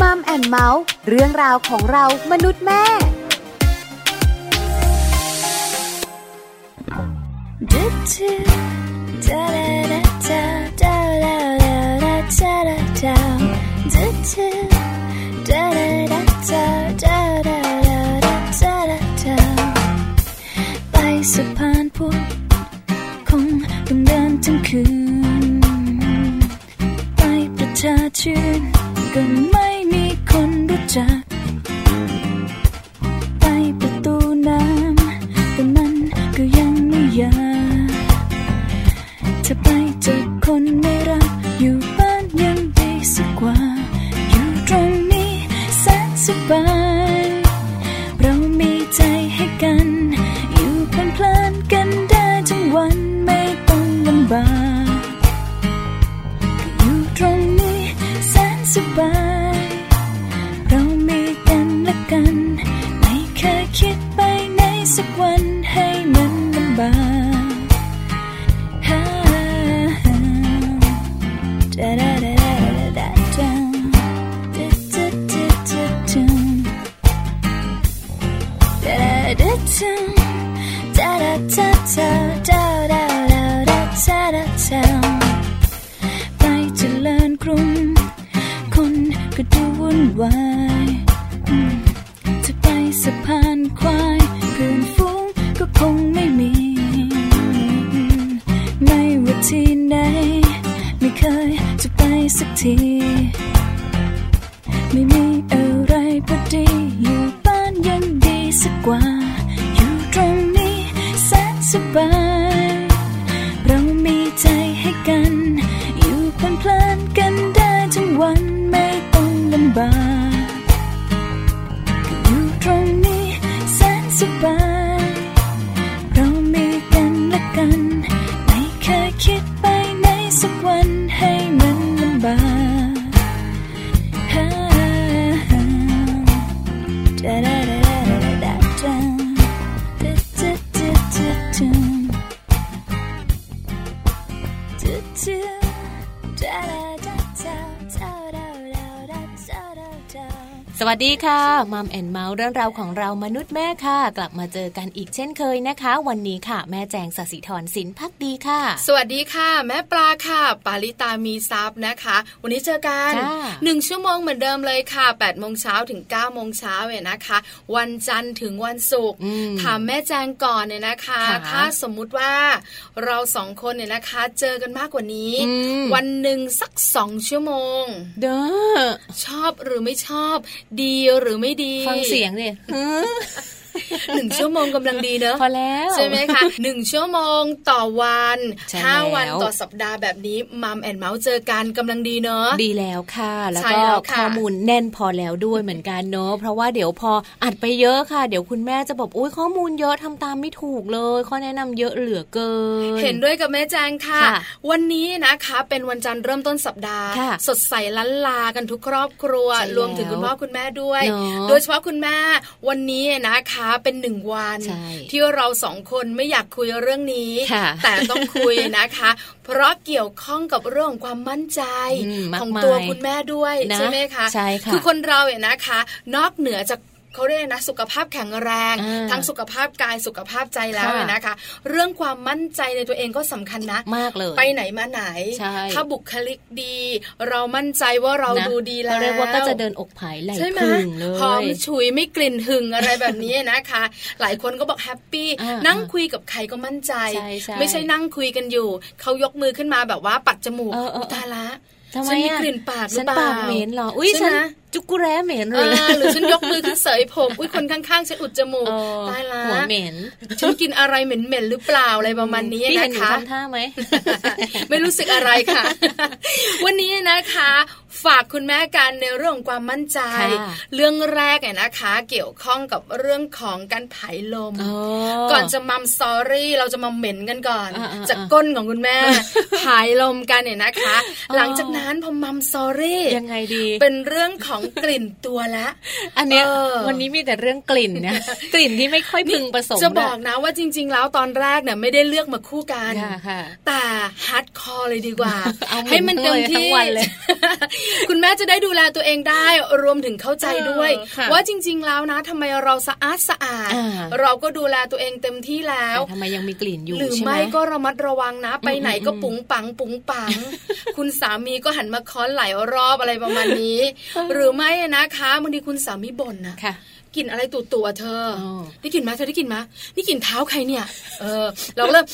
มัมแอนเมาส์เรื่องราวของเรามนุษย์แม่ ไปสะพานพุทธคงต้องเดินทั้งคืน ไปประชาชื่นก็ไม่ สักที ไม่มีอะไรพอดี อยู่บ้านยังดีสักกว่า อยู่ตรงนี้แสนสบาย ค่ะ Mum and Mouth เรื่องราวของเรามนุษย์แม่ค่ะ กลับมาเจอกันอีกเช่นเคยนะคะ วันนี้ค่ะ แม่แจงสศิธรสินพักดีค่ะ สวัสดีค่ะ แม่ปลาค่ะ ปาลิตามีซับนะคะ วันนี้เจอกันจ้าหนึ่งชั่วโมงเหมือนเดิมเลยค่ะแปดโมงเช้าถึงเก้าโมงเช้าเนี่ยนะคะ วันจันทร์ถึงวันศุกร์อืมถามแม่แจงก่อนเนี่ยนะคะค่ะถ้าสมมุติว่าเราสองคนเนี่ยนะคะ เจอกันมากกว่านี้อืมวันหนึ่งสักสองชั่วโมง เด้อชอบหรือไม่ชอบ ดีหรือไม่ดี ฟังเสียงดิ หนึ่งชั่วโมงกำลังดีเนอะพอแล้วใช่ไหมคะหนึ่งชั่วโมงต่อวันใช่ห้าแล้ววันต่อสัปดาห์แบบนี้มัมแอนเมาส์เจอกันกำลังดีเนอะดีแล้วค่ะ แล้วใช่ก็แล้วค่ะข้อมูลแน่นพอแล้วด้วยเหมือนกันเนอะเพราะว่าเดี๋ยวพออัดไปเยอะค่ะ เดี๋ยวคุณแม่จะบอกอุ้ยข้อมูลเยอะทำตามไม่ถูกเลย ข้อแนะนำเยอะเหลือเกิน เห็นด้วยกับแม่แจงค่ะค่ะ วันนี้นะคะ เป็นวันจันทร์เริ่มต้นสัปดาห์ค่ะสดใสล้านลากันทุกครอบครัวใช่แล้วรวมถึงคุณพ่อคุณแม่ด้วยเนอะโดยเฉพาะคุณแม่วันนี้นะคะเป็นหนึ่งวันใช่ที่เราสองคนไม่อยากคุยเรื่องนี้ค่ะแต่ต้องคุยนะคะ เพราะเกี่ยวข้องกับเรื่องของความมั่นใจอืมมากของมายตัวคุณแม่ด้วยนะใช่ไหมคะใช่ค่ะคือคนเราเนี่ยนะคะ นอกเหนือจาก เขาเรียกนะสุขภาพแข็งแรงอ่าทั้งสุขภาพกายสุขภาพใจแล้วค่ะเนี่ยนะคะ เรื่องความมั่นใจในตัวเองก็สำคัญนะมากเลย ไปไหนมาไหนใช่ถ้าบุคลิกดี เรามั่นใจว่าเรานะดูดีแล้วเขาเรียกว่าก็จะเดินอกผายไหลใช่ไหมพึ่งเลยหอมฉุยไม่กลิ่นหึงอะไรแบบนี้นะคะ หลายคนก็บอกแฮปปี้อ่านั่งคุยกับใครก็มั่นใจใช่ใช่ไม่ใช่นั่งคุยกันอยู่เขายกมือขึ้นมาแบบว่าปัดจมูกเออเออยตายละทำไมฉันมีอะกลิ่นปากหรืฉัอนเปล่าปากเหม็นเหรออุ้ยใช่ฉันไหม จุกกุแร้เหม็นเลเอยอหรือฉันยกมือขึ้นเสยผมอุ้ยคนข้างๆฉันอุดจมูกเออตายละหัวเหม็นฉันกินอะไรเหม็นๆหรือเปล่าอะไรประมาณนี้พี่เห็นะนหนูคะทำท่าไหมไม่รู้สึกอะไรค่ะ วันนี้นะคะ ฝากคุณแม่กันในเรื่องของความมั่นใจค่ะเรื่องแรกเนี่ยนะคะ เกี่ยวข้องกับเรื่องของการผายลมอ๋อก่อนจะ Mum Story เราจะมาเหม็นกันก่อนอ่าๆๆจากก้นของคุณแม่ผายลมกันเนี่ยนะคะอ๋อหลังจากนั้นพอ Mum Story ยังไงดี เป็นเรื่องของกลิ่นตัวละ อันเนี้ยเออวันนี้มีแต่เรื่องกลิ่นนะกลิ่นที่ไม่ค่อยพึงประสงค์จะบอกนะว่าจริง ๆ แล้วตอนแรกเนี่ยไม่ได้เลือกมาคู่กันค่ะค่ะแต่ hardcore เลยดีกว่าเอาเหม็นให้มันเต็มที่ทั้งวันเลยคุณแม่จะได้ดูแลตัวเองได้รวมถึงเข้าใจด้วยเออค่ะว่าจริง ๆ แล้วนะทำไมเราสะอาดสะอาดอ่าเราก็ดูแลตัวเองเต็มที่แล้วแต่ทำไมยังมีกลิ่นอยู่หรือใช่ไหมไม่ก็ระมัดระวังนะ ไปไหนก็อืมปุ๋งปังปุ๋งปัง คุณสามีก็หันมาค้อนหลายรอบอะไรประมาณนี้ หรือไม่นะคะบางทีคุณสามีบ่นนะค่ะกลิ่นอะไรตุ่ๆอะเธออ๋อได้กลิ่นไหมเธอได้กลิ่นไหมนี่กลิ่นเท้าใครเนี่ย เออ เราก็เริ่ม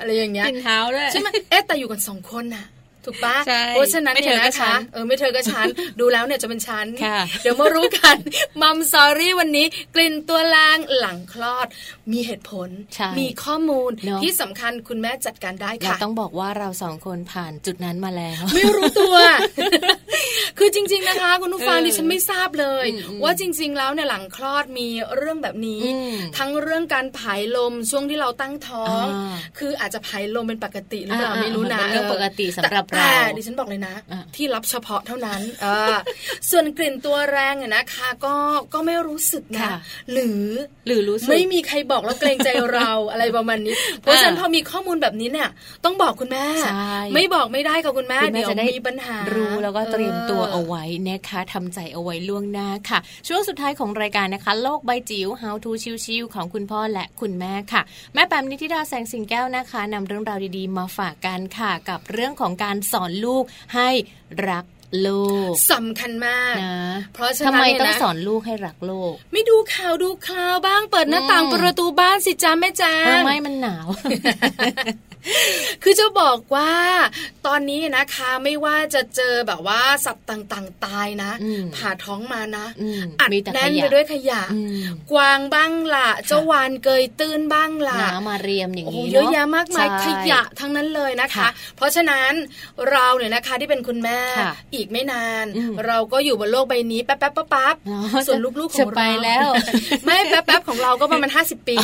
อะไรอย่างเงี้ยกินเท้าด้วยใช่ไหมเอ๊ะแต่อยู่กันสองคนน่ะ ถูกปะใช่เพราะฉะนั้นไม่เนี่เธยอก็นะฉัคะนเออไม่เธอก็ฉันดูแล้วเนี่ยจะเป็นฉันค่ะเดี๋ยวมารู้กันมัมซอรี่วันนี้กลิ่นตัวแรงหลังคลอด มีเหตุผลใช่มีข้อมูลเนอะที่สำคัญคุณแม่จัดการได้เราค่ะต้องบอกว่าเราสองคนผ่านจุดนั้นมาแล้ว ไม่รู้ตัว คือจริง ๆนะคะ คุณผู้ฟังเออดิฉันไม่ทราบเลยอืมอืมว่าจริง ๆ แล้วเนี่ยหลังคลอดมีเรื่องแบบนี้อืมทั้งเรื่องการผายลมช่วงที่เราตั้งท้องอ่าคืออาจจะผายลมเป็นปกติหรือเปล่าอ่าไม่รู้นะเป็นเรื่องปกติสำหรับแต่เราแต่ดิฉันบอกเลยนะอ่าที่รับเฉพาะเท่านั้นเออส่วนกลิ่นตัวแรงเนี่ยนะคะ ก็ก็ไม่รู้สึกนะค่ะหรือหรือรู้สึกไม่มีใครบอกแล้วเกรงใจเราอะไรประมาณนี้ เพราะฉะนั้นพอมีข้อมูลแบบนี้เนี่ย ต้องบอกคุณแม่ใช่ไม่บอกไม่ได้ค่ะคุณแม่คุณแม่เดี๋ยวจะได้มีปัญหารู้แล้วก็เตรียมตัวอเอาไว้นะคะทำใจเอาไว้ล่วงหน้าค่ะ ช่วงสุดท้ายของรายการนะคะ โลกใบจิ๋ว How to ชิวๆของคุณพ่อและคุณแม่ค่ะ แม่แปมนิธิดาแสงสิงแก้วนะคะนำเรื่องราวดีๆ มาฝากกันค่ะ กับเรื่องของการสอนลูกให้รักโลกสำคัญมากนะเพราะฉะทำนั้นไมเนี่ยต้องนะสอนลูกให้รักโลก ไม่ดูข่าวดูคราวบ้างเปิดหน้าต่างอืมประตูบ้านสิจ้าแม่จ้าเออไม่มันหนาว คือจะบอกว่า ตอนนี้นะคะไม่ว่าจะเจอแบบว่าสัตว์ต่างๆ ตายนะอืมผ่าท้องมานะอืมอัดมีแต่แน่นขยะไปด้วยขยะอืมกวางบ้างล่ะเจ้าวานเกยตื้นบ้างล่ะน้ำมาเรียมอย่างโอ้โหนี้เยอะแยะมากมายใช่ขยะทั้งนั้นเลยนะคะค่ะเพราะฉะนั้นเราเนี่ยนะคะที่เป็นคุณแม่ค่ะอีกไม่นานอืมเราก็อยู่บนโลกใบนี้แป๊บแป๊บปั๊บปั๊บอ๋อส่วนลูกๆของจะเราไปแล้ว ไม่แป๊บแป๊บของเราก็ประมาณ50 ปี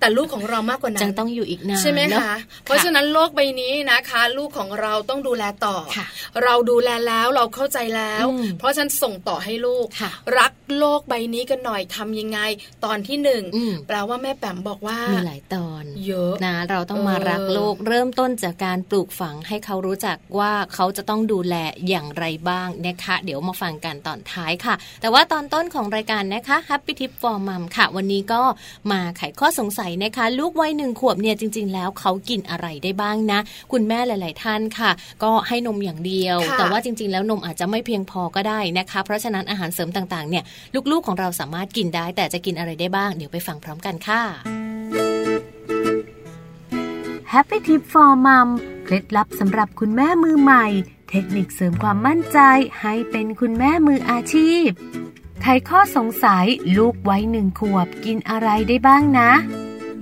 แต่ลูกของเรามากกว่านั้จันงต้องอยู่อีกนานใช่ไหมเนอคะเพราะฉะนั้นโลกใบนี้นะคะ ลูกของเราต้องดูแลต่อค่ะเราดูแลแล้วเราเข้าใจแล้วอืมเพราะฉะนันส่งต่อให้ลูกค่ะรักโลกใบนี้กันหน่อยทำยังไง ตอนที่หนึ่งอืมแปลว่าแม่แปมบอกว่ามีหลายตอน เยอะนะเราต้องมาเออรักโลกเริ่มต้นจากการปลูกฝังให้เขารู้จักว่าเขาจะต้องดูแลอย่างไรบ้างนะคะ เดี๋ยวมาฟังกันตอนท้ายค่ะ แต่ว่าตอนต้นของรายการนะคะ Happy Tip for Mom ค่ะ วันนี้ก็มาไขข้อสงสัยนะคะ ลูกวัยหนึ่งขวบเนี่ยจริง ๆ แล้วเขากินอะไรได้บ้างนะ คุณแม่หลาย ๆ ท่านค่ะ ก็ให้นมอย่างเดียวค่ะแต่ว่าจริง ๆ แล้วนมอาจจะไม่เพียงพอก็ได้นะคะ เพราะฉะนั้นอาหารเสริมต่าง ๆ เนี่ยลูก ๆ ของเราสามารถกินได้ แต่จะกินอะไรได้บ้าง เดี๋ยวไปฟังพร้อมกันค่ะ Happy Tip for Mom เคล็ดลับสำหรับคุณแม่มือใหม่ เทคนิคเสริมความมั่นใจให้เป็นคุณแม่มืออาชีพไขข้อสงสัยลูกวัยหนึ่งขวบกินอะไรได้บ้างนะ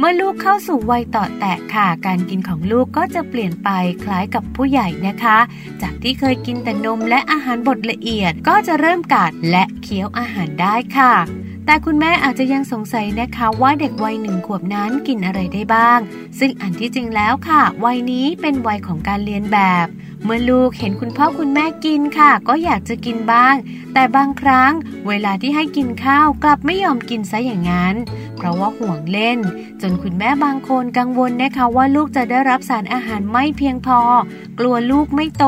เมื่อลูกเข้าสู่วัยต่อแตะค่ะ การกินของลูกก็จะเปลี่ยนไปคล้ายกับผู้ใหญ่นะคะ จากที่เคยกินแต่นมและอาหารบดละเอียดก็จะเริ่มกัดและเคี้ยวอาหารได้ค่ะแต่คุณแม่อาจจะยังสงสัยนะคะว่าเด็กวัยหนึ่งขวบนั้นกินอะไรได้บ้าง ซึ่งอันที่จริงแล้วค่ะ วัยนี้เป็นวัยของการเรียนแบบ เมื่อลูกเห็นคุณพ่อคุณแม่กินค่ะ ก็อยากจะกินบ้าง แต่บางครั้งเวลาที่ให้กินข้าวกลับไม่ยอมกินซะอย่างนั้น เพราะว่าห่วงเล่น จนคุณแม่บางคนกังวลนะคะว่าลูกจะได้รับสารอาหารไม่เพียงพอ กลัวลูกไม่โต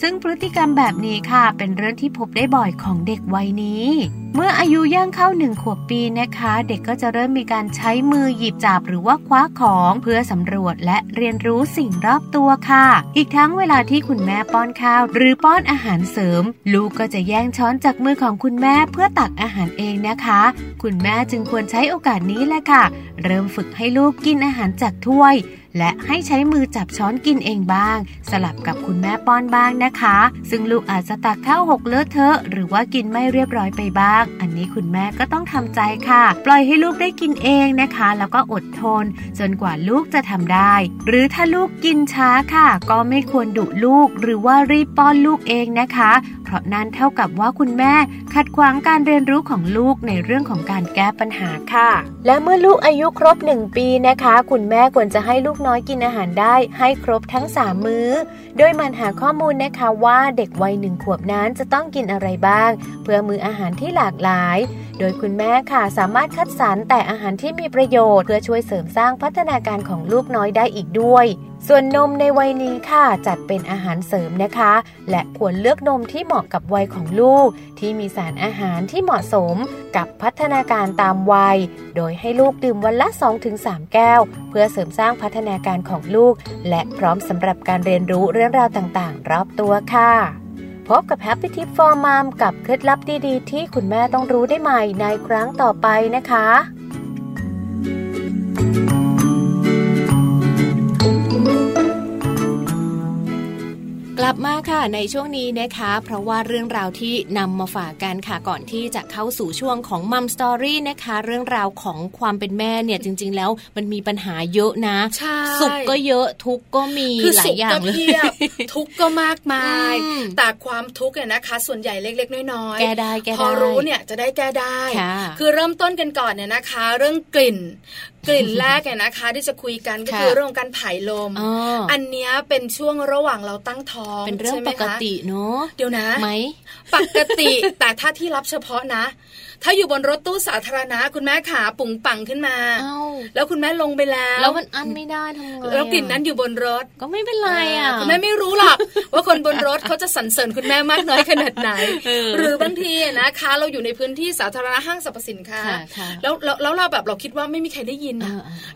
ซึ่งพฤติกรรมแบบนี้ค่ะ เป็นเรื่องที่พบได้บ่อยของเด็กวัยนี้เมื่ออายุย่างเข้าหนึ่งขวบปีนะคะ เด็กก็จะเริ่มมีการใช้มือหยิบจับหรือว่าคว้าของเพื่อสำรวจและเรียนรู้สิ่งรอบตัวค่ะ อีกทั้งเวลาที่คุณแม่ป้อนข้าว หรือป้อนอาหารเสริม ลูกก็จะแย่งช้อนจากมือของคุณแม่เพื่อตักอาหารเองนะคะ คุณแม่จึงควรใช้โอกาสนี้แหละค่ะ เริ่มฝึกให้ลูกกินอาหารจากถ้วย และให้ใช้มือจับช้อนกินเองบ้าง สลับกับคุณแม่ป้อนบ้างนะคะ ซึ่งลูกอาจจะตักข้าวหกเลอะเทอะ หรือว่ากินไม่เรียบร้อยไปบ้าง อันนี้คุณแม่ก็ต้องทำใจค่ะ ปล่อยให้ลูกได้กินเองนะคะ แล้วก็อดทน จนกว่าลูกจะทำได้ หรือถ้าลูกกินช้าค่ะ ก็ไม่ควรดุลูก หรือว่ารีบป้อนลูกเองนะคะ เพราะนั่นเท่ากับว่าคุณแม่ขัดขวางการเรียนรู้ของลูกในเรื่องของการแก้ปัญหาค่ะ และเมื่อลูกอายุครบ1ปีนะคะ คุณแม่ควรจะให้ลูกน้อยกินอาหารได้ให้ครบทั้ง 3 มื้อ โดยมันหาข้อมูลนะคะว่าเด็กวัยหนึ่งขวบนั้นจะต้องกินอะไรบ้าง เพื่อมื้ออาหารที่หลากหลาย โดยคุณแม่ค่ะสามารถคัดสรรแต่อาหารที่มีประโยชน์ เพื่อช่วยเสริมสร้างพัฒนาการของลูกน้อยได้อีกด้วย ส่วนนมในวัยนี้ค่ะจัดเป็นอาหารเสริมนะคะ และควรเลือกนมที่เหมาะกับวัยของลูก ที่มีสารอาหารที่เหมาะสมกับพัฒนาการตามวัย โดยให้ลูกดื่มวันละ 2-3 แก้ว เพื่อเสริมสร้างพัฒนาการของลูก และพร้อมสำหรับการเรียนรู้เรื่องราวต่างๆ รอบตัวค่ะพบกับ Happy Tip for Mom กับเคล็ดลับดีๆ ที่คุณแม่ต้องรู้ได้ใหม่ในครั้งต่อไปนะคะ บมาค่ะในช่วงนี้นะคะ เพราะว่าเรื่องราวที่นำมาฝากกันค่ะก่อนที่จะเข้าสู่ช่วงของมัมสตอรี่นะคะ เรื่องราวของความเป็นแม่เนี่ยจริง ๆ แล้วมันมีปัญหาเยอะนะ สุขก็เยอะทุกก็มีหลายอย่างเลยทุกก็มากมาย แต่ความทุกข์เนี่ยนะคะ ส่วนใหญ่เล็ก ๆ น้อยๆแก้ได้แก้ได้พอรู้เนี่ยจะได้แก้ได้ คือเริ่มต้นกันก่อนเนี่ยนะคะ เรื่องกลิ่น กลิ่นแรกเนี่ยนะคะ ที่จะคุยกันก็คือเรื่องการผายลม อันนี้เป็นช่วงระหว่างเราตั้งท้องเป็นเรื่องปกติเนาะเดี๋ยวนะไหมปกติแต่ถ้าที่รับเฉพาะนะ ถ้าอยู่บนรถตู้สาธารณะคุณแม่ขาปุ่งปังขึ้นมาแล้วคุณแม่ลงไปแล้ว แล้วมันอันไม่ได้ทำไงแล้วกลิ่นนั้นอยู่บนรถก็ไม่เป็นไรอะคุณแม่ไม่รู้หรอกว่าคนบนรถเขาจะสรรเสริญคุณแม่มากน้อยขนาดไหน หรือบางทีนะคะ เราอยู่ในพื้นที่สาธารณะห้างสรรพสินค้าแล้วแล้วเราแบบเราคิดว่าไม่มีใครได้ยิน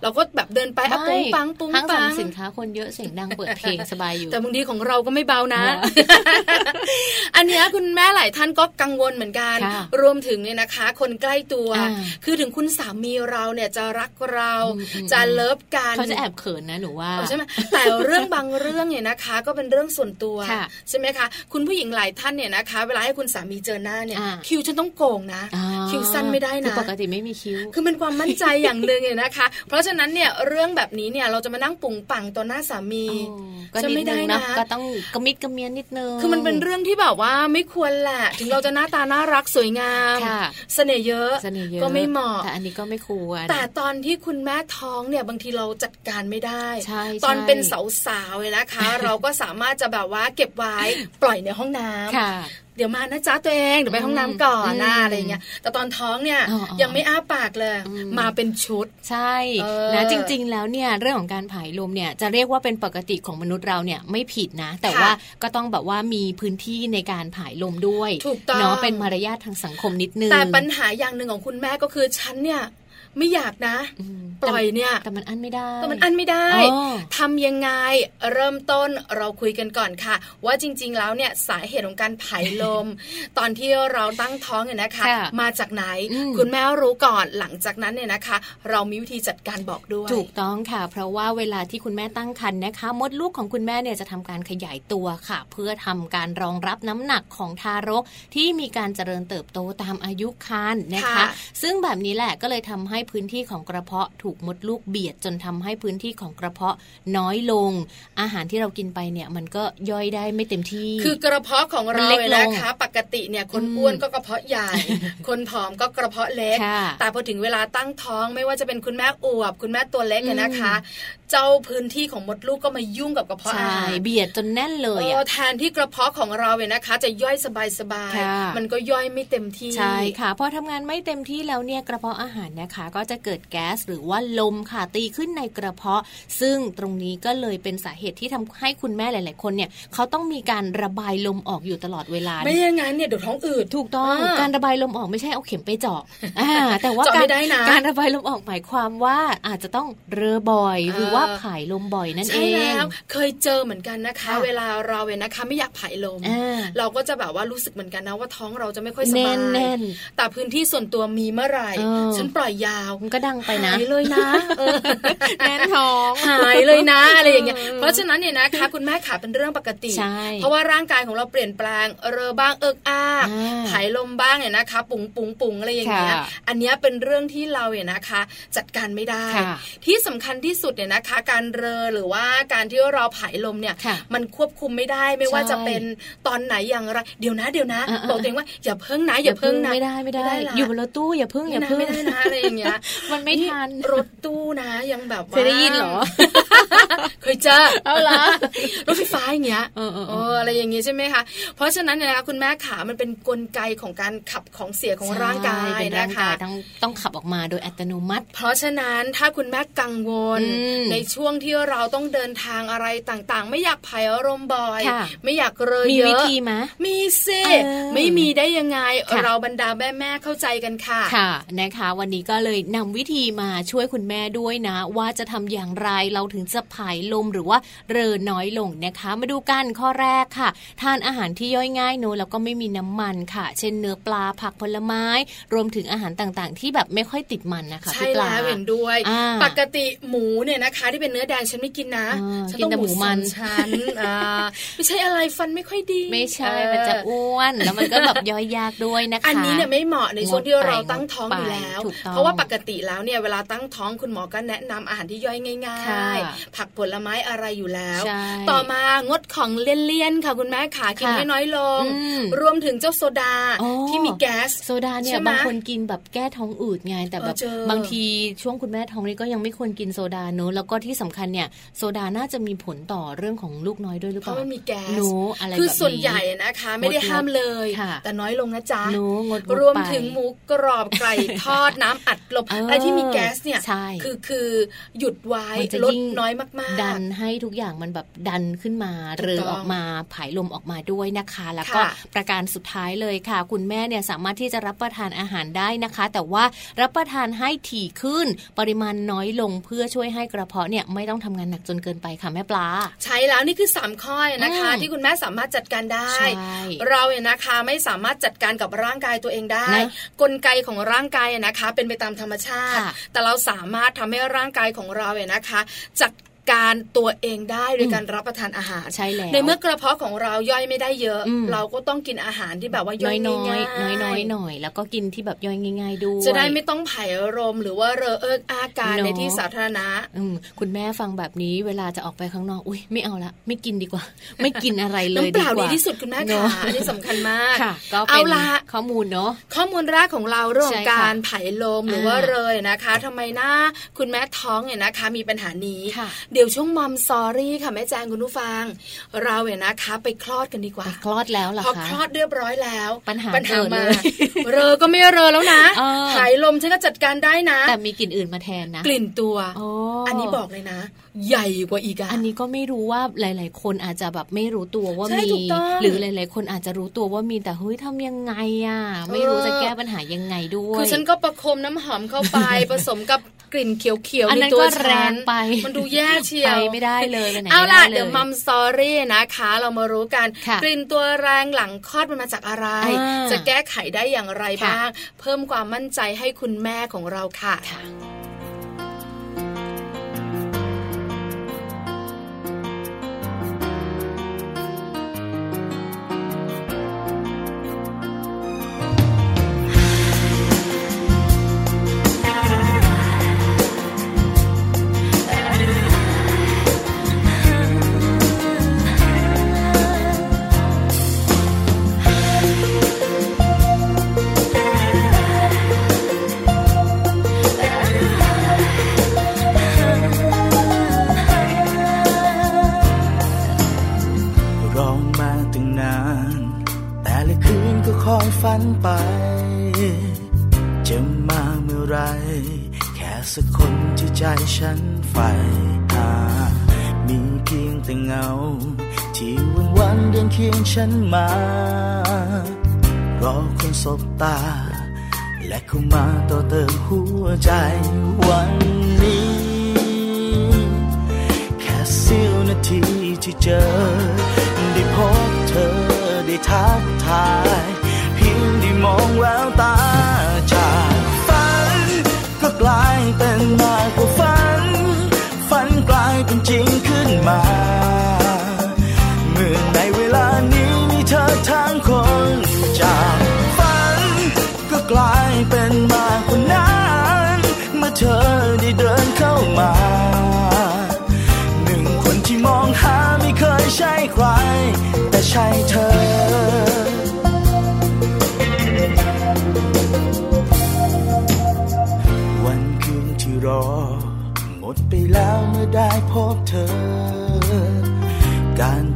เราก็แบบเดินไปอะปุ้งปังปุ้งปังห้างสรรพสินค้าคนเยอะเสียงดังเปิดเพลงสบายอยู่ แต่บางทีของเราก็ไม่เบานะ อันนี้คุณแม่หลายท่านก็กังวลเหมือนกัน รวมถึงเนี่ยนะคะ คนใกล้ตัว คือถึงคุณสามีเราเนี่ยจะรักเราจะเลิฟกันเขาจะแอบเขินนะหนูว่าใช่ไหมแต่เรื่องบางเรื่องเนี่ยนะคะ ก็เป็นเรื่องส่วนตัวใช่ไหมคะ คุณผู้หญิงหลายท่านเนี่ยนะคะ เวลาให้คุณสามีเจอหน้าเนี่ยคิวฉันต้องโกงนะ คิวสั้นไม่ได้นะปกติไม่มีคิว คือเป็นความมั่นใจอย่างหนึ่งเนี่ยนะคะ เพราะฉะนั้นเนี่ยเรื่องแบบนี้เนี่ยเราจะมานั่งปุ่งปังต่อหน้าสามีจะไม่ได้นะก็ต้องกระมิดกระเมียนนิดนึงคือมันเป็นเรื่องที่แบบว่าไม่ควรแหละ ถึงเราจะหน้าตาน่ารักสวยงามเสน่ห์เยอะก็ไม่เหมาะแต่อันนี้ก็ไม่ควรแต่ตอนที่คุณแม่ท้องเนี่ยบางทีเราจัดการไม่ได้ ตอนเป็นสาวๆเลยนะคะ เราก็สามารถจะแบบว่าเก็บไว้ปล่อยในห้องน้ำเดี๋ยวมานะจ๊ะตัวเองเดี๋ยวไปห้องน้ำก่อนนะอะไรเงี้ยแต่ตอนท้องเนี่ยยังไม่อ้าปากเลย มาเป็นชุดใช่นะจริง ๆ แล้วเนี่ยเรื่องของการผายลมเนี่ยจะเรียกว่าเป็นปกติของมนุษย์เราเนี่ยไม่ผิดนะ แต่ว่าก็ต้องแบบว่ามีพื้นที่ในการผายลมด้วยเนาะเป็นมารยาททางสังคมนิดนึงแต่ปัญหาอย่างหนึ่งของคุณแม่ก็คือฉันเนี่ย ไม่อยากนะ ปล่อยเนี่ยแต่มันอันไม่ได้แต่มันอันไม่ได้ทำยังไงเริ่มต้นเราคุยกันก่อนค่ะ ว่าจริง ๆ แล้วเนี่ยสาเหตุของการผายลม ตอนที่เราตั้งท้องเนี่ยนะคะ มาจากไหน คุณแม่รู้ก่อนหลังจากนั้นเนี่ยนะคะ เรามีวิธีจัดการบอกด้วย ถูกต้องค่ะ เพราะว่าเวลาที่คุณแม่ตั้งครรภ์นะคะ มดลูกของคุณแม่เนี่ยจะทำการขยายตัวค่ะ เพื่อทำการรองรับน้ำหนักของทารกที่มีการเจริญเติบโตตามอายุครรภ์นะคะ ซึ่งแบบนี้แหละก็เลยทำให้พื้นที่ของกระเพาะถูกมดลูกเบียดจนทำให้พื้นที่ของกระเพาะน้อยลง อาหารที่เรากินไปเนี่ยมันก็ย่อยได้ไม่เต็มที่ คือกระเพาะของเราเนะคะปกติเนี่ยคนอ้วนก็กระเพาะใหญ่ คนผอมก็กระเพาะเล็ก แต่พอถึงเวลาตั้งท้องไม่ว่าจะเป็นคุณแม่อวบ คุณแม่ตัวเล็กนะคะ เจ้าพื้นที่ของมดลูกก็มายุ่งกับกระเพาะอาหารเบียดจนแน่นเลยอะแทนที่กระเพาะของเราเนี่ยนะคะ จะย่อยสบายๆมันก็ย่อยไม่เต็มที่ใช่ค่ะพอทำงานไม่เต็มที่แล้วเนี่ยกระเพาะอาหารนะคะก็จะเกิดแก๊สหรือว่าลมค่ะตีขึ้นในกระเพาะ ซึ่งตรงนี้ก็เลยเป็นสาเหตุที่ทำให้คุณแม่หลาย ๆ คนเนี่ยเขาต้องมีการระบายลมออกอยู่ตลอดเวลา ไม่อย่างนั้นเนี่ยเดี๋ยวท้องอืดถูกต้องการระบายลมออกไม่ใช่เอาเข็มไปเจาะแต่ว่าการการระบายลมออกหมายความว่าอาจจะต้องเรอบ่อยหรือว่าผายลมบ่อยนั่นเองใช่แล้วเคยเจอเหมือนกันนะคะ เวลาเราเนี่ยนะคะไม่อยากผายลม เราก็จะแบบว่ารู้สึกเหมือนกันนะว่าท้องเราจะไม่ค่อยสบายแต่พื้นที่ส่วนตัวมีเมื่อไหร่ฉันปล่อยยาวมันก็ดังไปนะเลยนะแน่นท้องหายเลยนะอะไรอย่างเงี้ยเพราะฉะนั้นเนี่ยนะคะคุณแม่ขาเป็นเรื่องปกติ เพราะว่าร่างกายของเราเปลี่ยนแปลงเรอบ้างเอิกอ้าหายลมบ้างเนี่ยนะคะ ปุ๋งปุ๋งปุ๋งอะไรอย่างเงี้ยอันนี้เป็นเรื่องที่เราเนี่ยนะคะ จัดการไม่ได้ ที่สำคัญที่สุดเนี่ยนะคะ การเรอหรือว่าการที่เราผายลมเนี่ยมันควบคุมไม่ได้ไม่ว่าจะเป็นตอนไหนอย่างไรเดี๋ยวนะเดี๋ยวนะบอกตัวเองว่าอย่าเพิ่งนะอย่าเพิ่งนะไม่ได้ไม่ได้ อยู่บนรถตู้อย่าเพิ่งอย่าเพิ่งไม่ได้นะอะไรอย่างเงี้ยมันไม่ทันรู้ถตู้นะ ยังแบบเคยได้ยินเหรอ เคยเจอเอาละรถไฟฟ้าอย่างเงี้ยเอออะไรอย่างเงี้ยใช่ไหมคะเพราะฉะนั้นเนี่ยนะคะคุณแม่ขามันเป็นกลไกของการขับของเสียของร่างกายนะคะต้องต้องขับออกมาโดยอัตโนมัติ เพราะฉะนั้นถ้าคุณแม่กังวล ในช่วงที่เราต้องเดินทางอะไรต่างๆ ไม่อยากภายอารมณ์บ่อย ไม่อยากเรยเยอะมีวิธีไหมมีสิไม่มีได้ยังไงเราบรรดาแม่แม่เข้าใจกันค่ะค่ะนะคะ วันนี้ก็เลยนำวิธีมาช่วยคุณแม่ด้วยนะ ว่าจะทำอย่างไรเราถึงจะผายลมหรือว่าเรอน้อยลงนะคะ มาดูกันข้อแรกค่ะ ทานอาหารที่ย่อยง่ายโนแล้วก็ไม่มีน้ำมันค่ะ เช่นเนื้อปลาผักผลไม้ รวมถึงอาหารต่างๆ ที่แบบไม่ค่อยติดมันนะคะใช่แล้วเห็นด้วย ปกติหมูเนี่ยนะคะ ที่เป็นเนื้อแดงฉันไม่กินนะฉันต้องหมูมันฉันไม่ใช่อะไรฟันไม่ค่อยดี ไม่ใช่มันจะอ้วนแล้วมันก็แบบย่อยยากด้วยนะคะ อันนี้เนี่ยไม่เหมาะในช่วงที่เราตั้งท้องอยู่แล้ว เพราะว่าปกติแล้วเนี่ยเวลาตั้งท้องคุณหมอก็แนะนำอาหารที่ย่อยง่ายๆ ผักผลไม้อะไรอยู่แล้ว ต่อมางดของเลี่ยนๆค่ะคุณแม่ขากินให้น้อยลง รวมถึงเจ้าโซดาที่มีแก๊สโซดาเนี่ยบางคนกินแบบแก้ท้องอืดไงแต่แบบบางทีช่วงคุณแม่ท้องนี้ก็ยังไม่ควรกินโซดาเนอะแล้วก็ที่สำคัญเนี่ยโซดาน่าจะมีผลต่อเรื่องของลูกน้อยด้วยหรือเปล่าเพราะมันมีแก๊สอะไรคือส่วนใหญ่นะคะ ไม่ได้ห้ามเลย แต่น้อยลงนะจ๊ะรวมถึงหมูกรอบไก่ทอดน้ำอัดลมอะไรที่มีแก๊สเนี่ยคือคือหยุดไว้ลดน้อยมากๆ ดันให้ทุกอย่างมันแบบดันขึ้นมาเรือออกมาผายลมออกมาด้วยนะคะ แล้วก็ประการสุดท้ายเลยค่ะ คุณแม่เนี่ยสามารถที่จะรับประทานอาหารได้นะคะ แต่ว่ารับประทานให้ถี่ขึ้นปริมาณน้อยลงเพื่อช่วยให้กระเพาะเนี่ยไม่ต้องทำงานหนักจนเกินไปค่ะแม่ปลา ใช่แล้วนี่คือ 3 ข้อนะคะ ที่คุณแม่สามารถจัดการได้ เราเนี่ยนะคะไม่สามารถจัดการกับร่างกายตัวเองได้ กลไกของร่างกายนะคะ เป็นไปตามธรรมชาติ แต่เราสามารถทำให้ร่างกายของเราเนี่ยนะคะ จัด การตัวเองได้โดยการรับประทานอาหารใช่แล้วในเมื่อกระเพาะของเราย่อยไม่ได้เยอะ เราก็ต้องกินอาหารที่แบบว่าย่อยน้อยน้อยน้อยหน่อยแล้วก็กินที่แบบย่อยง่าย ๆด้วยจะได้ไม่ต้องไผ่รมหรือว่าเรอเอิกอาการในที่สาธารณะคุณแม่ฟังแบบนี้เวลาจะออกไปข้างนอกอุ้ยไม่เอาละไม่กินดีกว่า ไม่กินอะไรเลยดีกว่าดีที่สุดคุณแม่ค่ะนี่สำคัญมากก็เอาละข้อมูลเนาะข้อมูลแรกของเราเรื่องการไผ่ลมหรือว่าเรยนะคะทำไมหน้าคุณแม่ท้องเนี่ยนะคะ มีปัญหานี้เดี๋ยวช่วงมัมซอรี่ค่ะแม่แจงคุณผู้ฟัง เราเนี่ยนะคะ ไปคลอดกันดีกว่าคลอดแล้วหรอคะพอคลอดเรียบร้อยแล้ว ปัญหาปัญหามาเรอก็ไม่เรอแล้วนะหายลมฉันก็จัดการได้นะ แต่มีกลิ่นอื่นมาแทนนะ กลิ่นตัวอันนี้บอกเลยนะ ใหญ่กว่าอีกอันนี้ก็ไม่รู้ว่าหลาย ๆ คนอาจจะแบบไม่รู้ตัวว่ามี หรือหลาย ๆ คนอาจจะรู้ตัวว่ามีแต่เฮ้ยทำยังไงอะ ไม่รู้จะแก้ปัญหายังไงด้วยคือฉันก็ประคมน้ำหอมเข้าไปผสมกับกลิ่นเขียวๆในตัวฉันไป มันดูแย่เชียวไปไม่ได้เลยเอาล่ะเดี๋ยวมัมสอรี่นะคะ เรามารู้กัน กลิ่นตัวแรงหลังคลอดมันมาจากอะไร จะแก้ไขได้อย่างไรบ้าง เพิ่มความมั่นใจให้คุณแม่ของเราค่ะ ฉันมา รอคนสบตา และเข้ามาต่อเติมหัวใจ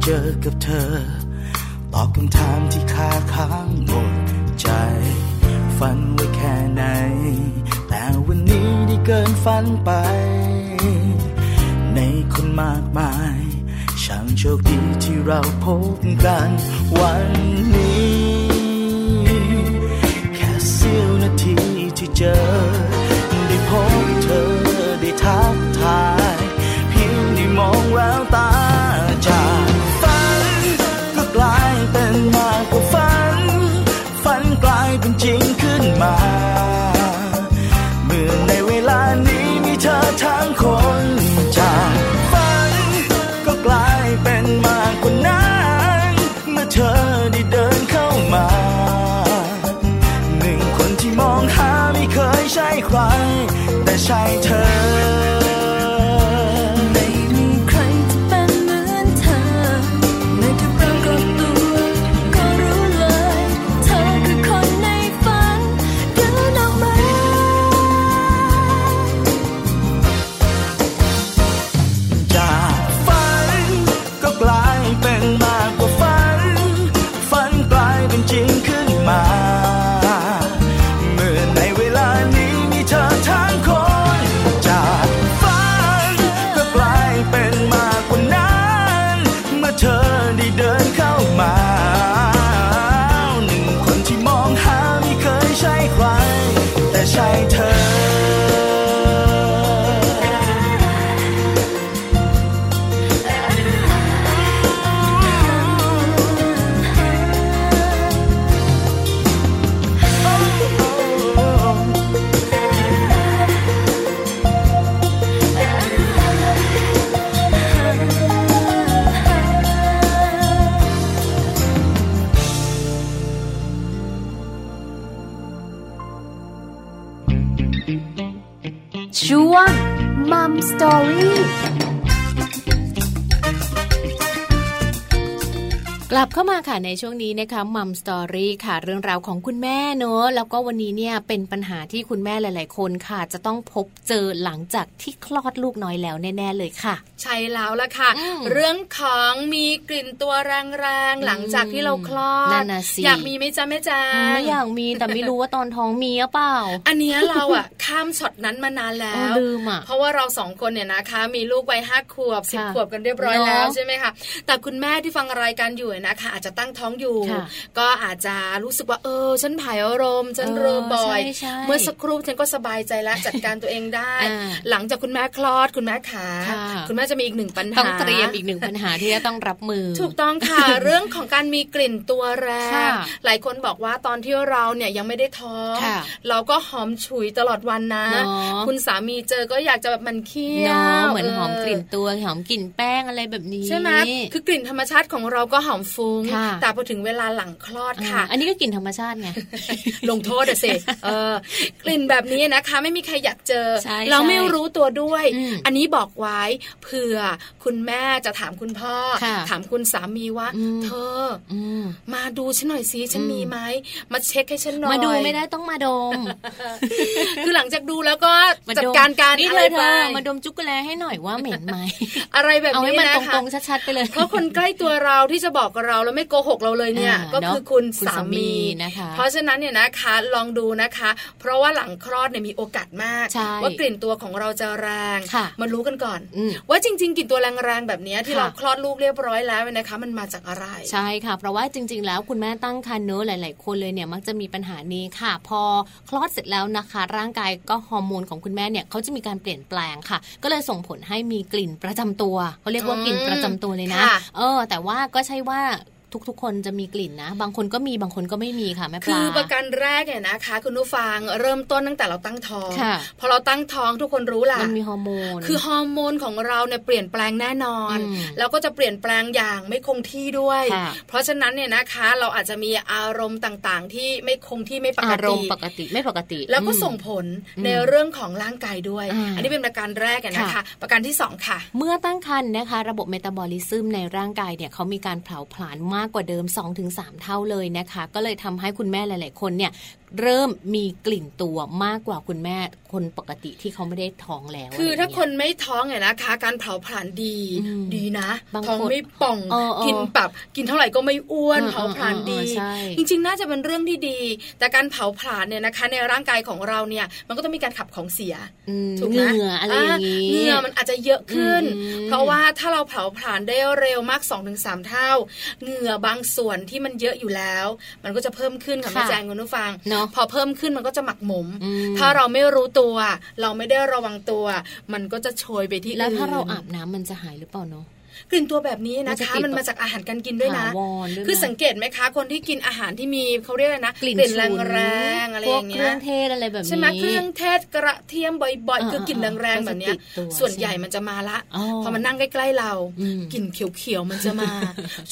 จอกับเธอ ตอบคำถามที่คาค้างหมดใจ ฝันไว้แค่ไหน แต่วันนี้ได้เกินฝันไป ในคนมากมายช่างโชคดีที่เราพบกันวันนี้ แค่เสี้ยวนาทีที่เจอ ได้พบเธอได้ทักทาย เพียงได้มองแววตา มา เมื่อในเวลานี้มีเธอทั้งคนจากฝันก็กลายเป็นมากกว่านั้นเมื่อเธอได้เดินเข้ามา หนึ่งคนที่มองหาไม่เคยใช่ใคร แต่ใช่เธอ ช่วงนี้นะคะมัมสตอรี่ค่ะ เรื่องราวของคุณแม่เนอะแล้วก็วันนี้เนี่ยเป็นปัญหาที่คุณแม่หลาย ๆ คนค่ะ จะต้องพบเจอหลังจากที่คลอดลูกน้อยแล้วแน่ ๆ เลยค่ะ ใช่แล้วละค่ะอืมเรื่องของมีกลิ่นตัวแรงๆหลังจากที่เราคลอดนั่นน่ะสิอยากมีไหมจ๊ะแม่จ๊ะไม่อยากมีแต่ไม่รู้ว่าตอนท้องมีหรือเปล่า อันเนี้ยเราอะข้ามช็อตนั้นมานานแล้อ๋อวลืมอะเพราะว่าเราสองคนเนี่ยนะคะ มีลูกวัยห้าขวบสิบค่ะขวบกันเรียบร้อยเนอะแล้วใช่ไหมคะแต่คุณแม่ที่ฟังรายการอยู่นะคะอาจจะตั้งท้องอยู่ค่ะก็อาจจะรู้สึกว่าเออ ฉันผายอารมณ์ฉันเออเริ่มบ่อยใช่ใช่เมื่อสักครู่ฉันก็สบายใจแล้วจัดการตัวเองได้อ่าหลังจากคุณแม่คลอดคุณแม่ขาค่ะคุณแม่จะมีอีกหนึ่งปัญหาต้องเตรียมอีกหนึ่งปัญหาที่จะต้องรับมือ ถูกต้องค่ะเรื่องของการมีกลิ่นตัวแรงค่ะหลายคนบอกว่าตอนที่เราเนี่ยยังไม่ได้ท้องค่ะเราก็หอมฉุยตลอดวันนะเนอะคุณสามีเจอก็อยากจะแบบมันเคี้ยเนาะวเหมือนหอมกลิ่นตัวหอมกลิ่นแป้งอะไรแบบนี้ใช่ไหมคือกลิ่นธรรมชาติของเราก็หอมฟุ้งค่ะแต่พอถึงเวลาหลังคลอดค่ะอ่าอันนี้ก็กลิ่นธรรมชาติไง ลงโทษอะสิเออกลิ่นแบบนี้นะคะ ไม่มีใครอยากเจอใช่เราใช่ไม่รู้ตัวด้วยอืมอันนี้บอกไว้เผื่อคุณแม่จะถามคุณพ่อค่ะถามคุณสามีว่าอืมเธออืมมาดูฉันหน่อยสิฉันอืมมีไหมมาเช็คให้ฉันหน่อย มาดูไม่ได้ต้องมาดม คือหลังจากดูแล้วก็มาจัดดมการการนี่อะเธไรอเธไปอมาดมจุกโกแลให้หน่อยว่าเหม็นไหมอะไรแบบเอาให้นี้มันนะตคะรงๆชัดๆไปเลยเพราะคนใกล้ตัวเราที่จะบอกกับเราแล้วไม่โกหกเราเลยเนี่ยอ่าก็เนอะคือคุณคุณสาสามีมีนะคะ เพราะฉะนั้นเนี่ยนะคะลองดูนะคะ เพราะว่าหลังคลอดเนี่ยมีโอกาสมากใช่ว่ากลิ่นตัวของเราจะแรงค่ะมารู้กันก่อนอืมว่าจริง ๆ กลิ่นตัวแรงๆแบบเนี้ยที่ค่ะเราคลอดลูกเรียบร้อยแล้วเนี่ยนะคะ มันมาจากอะไร ใช่ค่ะ เพราะว่าจริง ๆ แล้วคุณแม่ตั้งครรภ์เนอะหลาย ๆ คนเลยเนี่ยมักจะมีปัญหานี้ค่ะ พอคลอดเสร็จแล้วนะคะ ร่างกายก็ฮอร์โมนของคุณแม่เนี่ยเขาจะมีการเปลี่ยนแปลงค่ะ ก็เลยส่งผลให้มีกลิ่นประจำตัวเขาเรียกว่าอืมกลิ่นประจำตัวเลยนะค่ะเออ แต่ว่าก็ใช่ว่า ทุก ๆ คนจะมีกลิ่นนะ บางคนก็มีบางคนก็ไม่มีค่ะแม่ปคืลาอประการแรกเนี่ยนะคะ คุณผู้ฟังเริ่มต้นตั้งแต่เราตั้งท้องค่ะพอเราตั้งท้องทุกคนรู้ล่ะมันมีฮอร์โมนคือฮอร์โมนของเราเนี่ยเปลี่ยนแปลงแน่นอนอืมแล้วก็จะเปลี่ยนแปลงอย่างไม่คงที่ด้วยค่ะเพราะฉะนั้นเนี่ยนะคะเราอาจจะมีอารมณ์ต่างๆ ที่ไม่คงที่ไม่ปกอารติมณ์ปกติไม่ปกติ แล้วก็อืมส่งผลอืมในเรื่องของร่างกายด้วยอ่าอันนี้เป็นประการแรกอะนะคะค่ะประการที่สองค่ะ เมื่อตั้งครรภ์นะคะ ระบบเมตาบอลิซึมในร่างกายเนี่ยเขามีการเผาผลาญมากกว่าเดิม 2-3 เท่าเลยนะคะ ก็เลยทำให้คุณแม่หลาย ๆ คนเนี่ยเริ่มมีกลิ่นตัวมากกว่าคุณแม่คนปกติที่เขาไม่ได้ท้องแล้ว คือถ้าคนไม่ท้องเนี่ยนะคะ การเผาผลาญดีดีนะท้องไม่ป่องกินปรับกินเท่าไหร่ก็ไม่อ้วนเผาผลาญดี จริงๆ น่าจะเป็นเรื่องที่ดี แต่การเผาผลาญเนี่ยนะคะ ในร่างกายของเราเนี่ยมันก็ต้องมีการขับของเสียถูกไหมเหงื่ออะไรอย่างนี้เหงื่อมันอาจจะเยอะขึ้น เพราะว่าถ้าเราเผาผลาญได้เร็วมาก2อถึงสเท่า เหงื่อบางส่วนที่มันเยอะอยู่แล้ว มันก็จะเพิ่มขึ้นค่ะแม่แจงคุณผู้ฟังพอเพิ่มขึ้นมันก็จะหมักหมม ถ้าเราไม่รู้ตัว เราไม่ได้ระวังตัว มันก็จะโชยไปที่อื่นแล้วถ้าเราอาบน้ำมันจะหายหรือเปล่าเนาะ กลิ่นตัวแบบนี้นะคะ มันมาจากอาหารการกินด้วยนะ คือสังเกตไหมคะ คนที่กินอาหารที่มีเขาเรียกนะกลิ่นแรงๆอะไรอย่างเงี้ยเครื่องเทศอะไรแบบนี้ใช่ไหมเครื่องเทศกระเทียมบ่อยๆคือกลิ่นแรงๆแบบนี้ส่วนใหญ่มันจะมาละพอมันนั่งใกล้ๆเรากลิ่นเขียวๆมันจะมา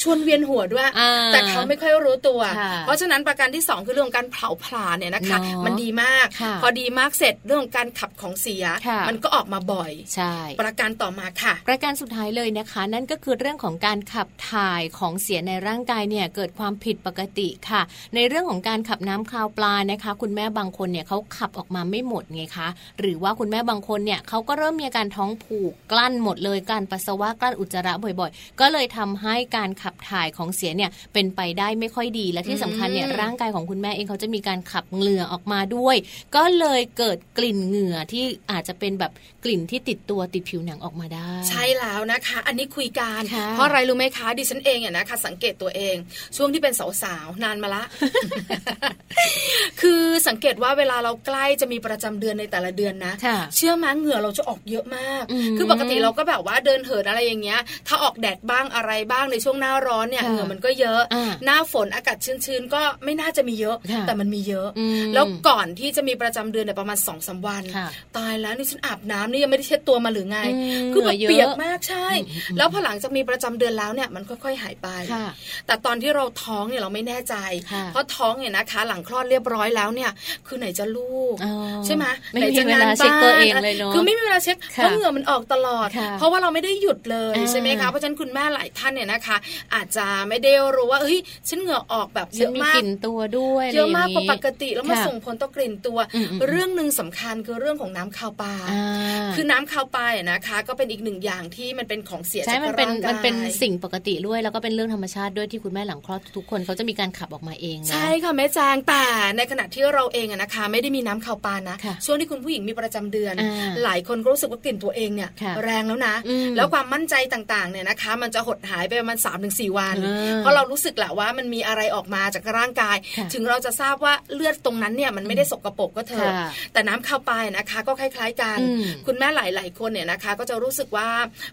ชวนเวียนหัวด้วย แต่เขาไม่ค่อยรู้ตัว เพราะฉะนั้นประการที่ 2 คือเรื่องการเผาผลาญเนี่ยนะคะ มันดีมาก พอดีมากเสร็จเรื่องการขับของเสีย มันก็ออกมาบ่อยใช่ประการต่อมาค่ะ ประการสุดท้ายเลยนะคะนั่นก็คือเรื่องของการขับถ่ายของเสียในร่างกายเนี่ยเกิดความผิดปกติค่ะ ในเรื่องของการขับน้ำคาวปลานะคะ คุณแม่บางคนเนี่ยเขาขับออกมาไม่หมดไงคะ หรือว่าคุณแม่บางคนเนี่ยเขาก็เริ่มมีอาการท้องผูกกลั้นหมดเลยการปัสสาวะกลั้นอุจจาระบ่อยๆ ก็เลยทำให้การขับถ่ายของเสียเนี่ยเป็นไปได้ไม่ค่อยดี และที่สำคัญเนี่ยร่างกายของคุณแม่เองเขาจะมีการขับเหงื่อออกมาด้วย ก็เลยเกิดกลิ่นเหงื่อที่อาจจะเป็นแบบกลิ่นที่ติดตัวติดผิวหนังออกมาได้ ใช่แล้วนะคะ อันนี้คุยกันเพราะอะไรรู้ไหมคะดิฉันเองเนี่ยนะคะสังเกตตัวเอง ช่วงที่เป็นสาวๆนานมาละ คือสังเกตว่าเวลาเราใกล้จะมีประจำเดือนในแต่ละเดือนนะ เชื่อมั้เหงื่อเราจะออกเยอะมาก คือปกติเราก็แบบว่าเดินเหินอะไรอย่างเงี้ย ถ้าออกแดดบ้างอะไรบ้างในช่วงหน้าร้อนเนี่ยเหงื่อมันก็เยอะ หน้าฝนอากาศชื้นๆก็ไม่น่าจะมีเยอะ แต่มันมีเยอะ แล้วก่อนที่จะมีประจำเดือนเนี่ยประมาณสองสาวัน ตายแล้วนี่ฉันอาบน้ำนี่ยังไม่ได้เช็ดตัวมาหรือไง คือแบบเปียกมากใช่ แล้วพอหลังจากมีประจำเดือนแล้วเนี่ยมันค่อยๆหายไป แต่ตอนที่เราท้องเนี่ยเราไม่แน่ใจ เพราะท้องเนี่ยนะคะ หลังคลอดเรียบร้อยแล้วเนี่ย คือไหนจะลูกใช่ไหมไหนจะงานบ้านคือไม่มีเวลาเช็คเพราะเหงื่อมันออกตลอด เพราะว่าเราไม่ได้หยุดเลยใช่ไหมคะเพราะฉะนั้นคุณแม่หลายท่านเนี่ยนะคะ อาจจะไม่ได้รู้ว่าเฮ้ยฉันเหงื่อออกแบบเยอะมากกลิ่นตัวด้วยเยอะมากกว่าปกติแล้วมาส่งผลต่อกลิ่นตัว เรื่องหนึ่งสำคัญคือเรื่องของน้ำข้าวปลาคือน้ำข้าวปลานะคะ ก็เป็นอีกหนึ่งอย่างที่มันเป็นของเสียจากร่างกายมันเป็นสิ่งปกติด้วย แล้วก็เป็นเรื่องธรรมชาติด้วยที่คุณแม่หลังคลอดทุกคนเขาจะมีการขับออกมาเองนะใช่ค่ะแม่แจงแต่ในขณะที่เราเองนะคะ ไม่ได้มีน้ำข่าวปานนะช่วงที่คุณผู้หญิงมีประจำเดือน หลายคนก็รู้สึกว่ากลิ่นตัวเองเนี่ยแรงแล้วนะ แล้วความมั่นใจต่างๆเนี่ยนะคะ มันจะหดหายไปประมาณสามถึงสี่วัน เพราะเรารู้สึกแหละว่ามันมีอะไรออกมาจากร่างกาย ถึงเราจะทราบว่าเลือดตรงนั้นเนี่ยมันไม่ได้สกรปรกก็เถอะแต่น้ำข้าวปลายนะคะ ก็คล้ายๆกัน คุณแม่หลาย ๆ คนเนี่ยนะคะ ก็จะรู้สึกว่า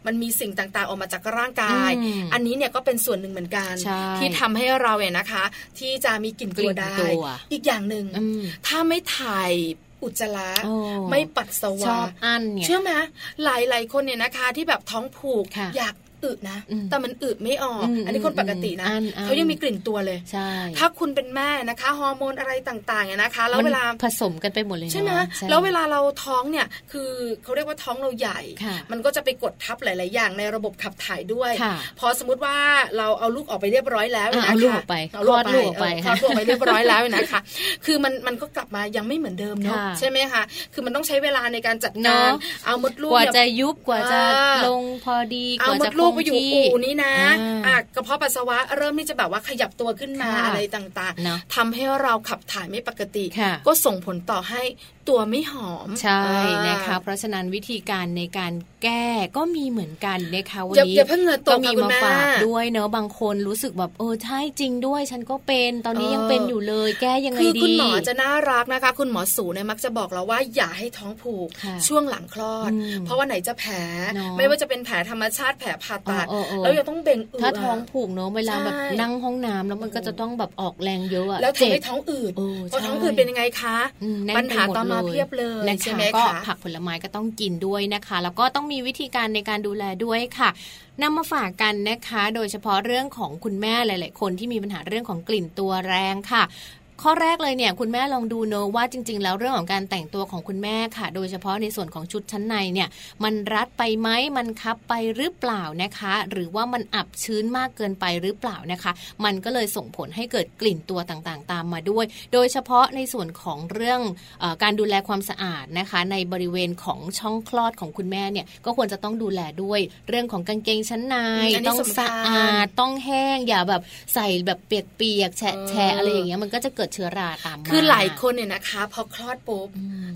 มันมีสิ่งต่างๆออกมาจากร่างกาย อันนี้เนี่ยก็เป็นส่วนหนึ่งเหมือนกัน ที่ทำให้เราเนี่ยนะคะ ที่จะมีกลิ่นตัวได้ อีกอย่างหนึ่งถ้าไม่ถ่ายอุจจาระไม่ปัสสาวะเชื่อไหมหลายหลายคนเนี่ยนะคะ ที่แบบท้องผูกอยาก อึนะ แต่มันอึไม่ออก อันนี้คนปกตินะเขายังมีกลิ่นตัวเลยใช่ถ้าคุณเป็นแม่นะคะ ฮอร์โมนอะไรต่างๆเนี่ยนะคะ แล้วเวลาผสมกันไปหมดเลยใช่ไหมแล้วเวลาเราท้องเนี่ยคือเขาเรียกว่าท้องเราใหญ่ มันก็จะไปกดทับหลาย ๆ อย่างในระบบขับถ่ายด้วย พอสมมติว่าเราเอาลูกออกไปเรียบร้อยแล้วนะคะเอาลูกออกไปเอาลูกออกไปคลอดลูกไปเรียบร้อยแล้วนะคะ คือมันมันก็กลับมายังไม่เหมือนเดิมเนาะใช่ไหมคะคือมันต้องใช้เวลาในการจัดการเอามดลูกกว่าจะยุบกว่าจะลงพอดีกว่าจะคงที่นี้นะอะกระเพาะปัสสาวะเริ่มที่จะแบบว่าขยับตัวขึ้นมาอะไรต่างๆทำให้เราขับถ่ายไม่ปกติ ก็ส่งผลต่อให้ ตัวไม่หอม ใช่นะคะ เพราะฉะนั้นวิธีการในการแก้ก็มีเหมือนกันนะคะวันนี้ก็มีมาฝากด้วยเนอะบางคนรู้สึกแบบเออใช่จริงด้วย ฉันก็เป็นตอนนี้ยังเป็นอยู่เลย แก้ยังไงดีคือคุณหมอจะน่ารักนะคะ คุณหมอสูเนี่ยมักจะบอกเราว่าอย่าให้ท้องผูกช่วงหลังคลอด เพราะว่าไหนจะแผล ไม่ว่าจะเป็นแผลธรรมชาติแผลผ่าตัดแล้วยังต้องเบ่งอืดถ้าท้องผูกเนอะเวลาแบบนั่งห้องน้ำแล้วมันก็จะต้องแบบออกแรงเยอะแล้วทำให้ท้องอืดพอท้องอืดเป็นยังไงคะปัญหาตามมาเพียบเลยใช่ไหมคะก็ผักผลไม้ก็ต้องกินด้วยนะคะ แล้วก็ต้องมีวิธีการในการดูแลด้วยค่ะนำมาฝากกันนะคะ โดยเฉพาะเรื่องของคุณแม่หลาย ๆ คนที่มีปัญหาเรื่องของกลิ่นตัวแรงค่ะ ข้อแรกเลยเนี่ยคุณแม่ลองดูเนอะว่าจริง ๆ แล้วเรื่องของการแต่งตัวของคุณแม่ค่ะ โดยเฉพาะในส่วนของชุดชั้นในเนี่ยมันรัดไปไหมมันคับไปหรือเปล่านะคะ หรือว่ามันอับชื้นมากเกินไปหรือเปล่านะคะ มันก็เลยส่งผลให้เกิดกลิ่นตัวต่างๆ ตามมาด้วย โดยเฉพาะในส่วนของเรื่องอการดูแลความสะอาดนะคะ ในบริเวณของช่องคลอดของคุณแม่เนี่ยก็ควรจะต้องดูแลด้วย เรื่องของกางเกงชั้นในต้องสะอาดต้องแห้งอย่าแบบใส่แบบเปียกๆแฉะแฉะอะไรอย่างเงี้ยมันก็จะเกิดเชื้อราตามมาคือหลายคนเนี่ยนะคะ พอคลอดปุ๊บ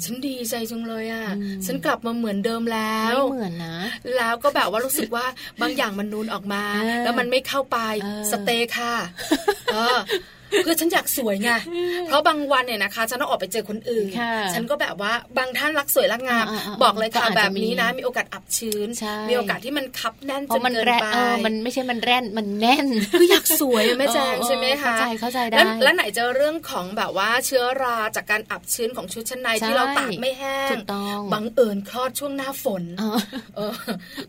ฉันดีใจจังเลยอะฉันกลับมาเหมือนเดิมแล้วไม่เหมือนนะ แล้วก็แบบว่ารู้สึกว่าบางอย่างมันนูนออกมา แล้วมันไม่เข้าไปสเตย์ค่ะคือฉันอยากสวยไงเพราะบางวันเนี่ยนะคะฉันต้องออกไปเจอคนอื่น ฉันก็แบบว่าบางท่านรักสวยรักงาม บอกเลยค่ะแบบนี้นะมีโอกาสอับชื้น มีโอกาสที่มันคับแน่นจนเกินไปมันไม่ใช่มันแน่นมันแน่นคืออยากสวยแม่แจงใช่ไหมคะเข้าใจเข้าใจได้แล้วไหนจะเรื่องของแบบว่าเชื้อราจากการอับชื้นของชุดชั้นในที่เราตากไม่แห้งบังเอิญคลอดช่วงหน้าฝน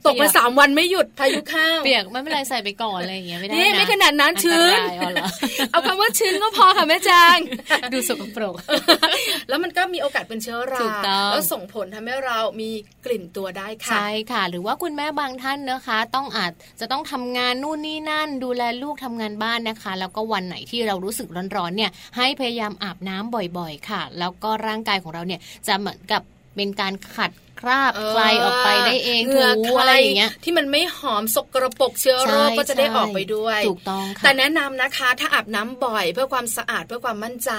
ตกไปสามวันไม่หยุดพายุข้าวเปียกไม่เป็นไรใส่ไปก่อนอะไรอย่างเงี้ยไม่ได้นี่ไม่ขนาดนั้นชื้นเอาคำว่าชื้นก็พอค่ะแม่แจงดูสกปรกแล้วมันก็มีโอกาสเป็นเชื้อราแล้วส่งผลทำให้เรามีกลิ่นตัวได้ค่ะใช่ค่ะ หรือว่าคุณแม่บางท่านนะคะ ต้องอาจจะต้องทำงานนู่นนี่นั่น ดูแลลูกทำงานบ้านนะคะ แล้วก็วันไหนที่เรารู้สึกร้อนๆเนี่ย ให้พยายามอาบน้ำบ่อยๆ ค่ะ แล้วก็ร่างกายของเราเนี่ยจะเหมือนกับเป็นการขัด คราบคลายออกไปได้เองถูอะไรอย่างเงี้ยที่มันไม่หอมสกระปกเชื้อโรคก็จะได้ออกไปด้วยถูกต้องค่ะแต่แนะนำนะคะถ้าอาบน้ำบ่อยเพื่อความสะอาดเพื่อความมั่นใจ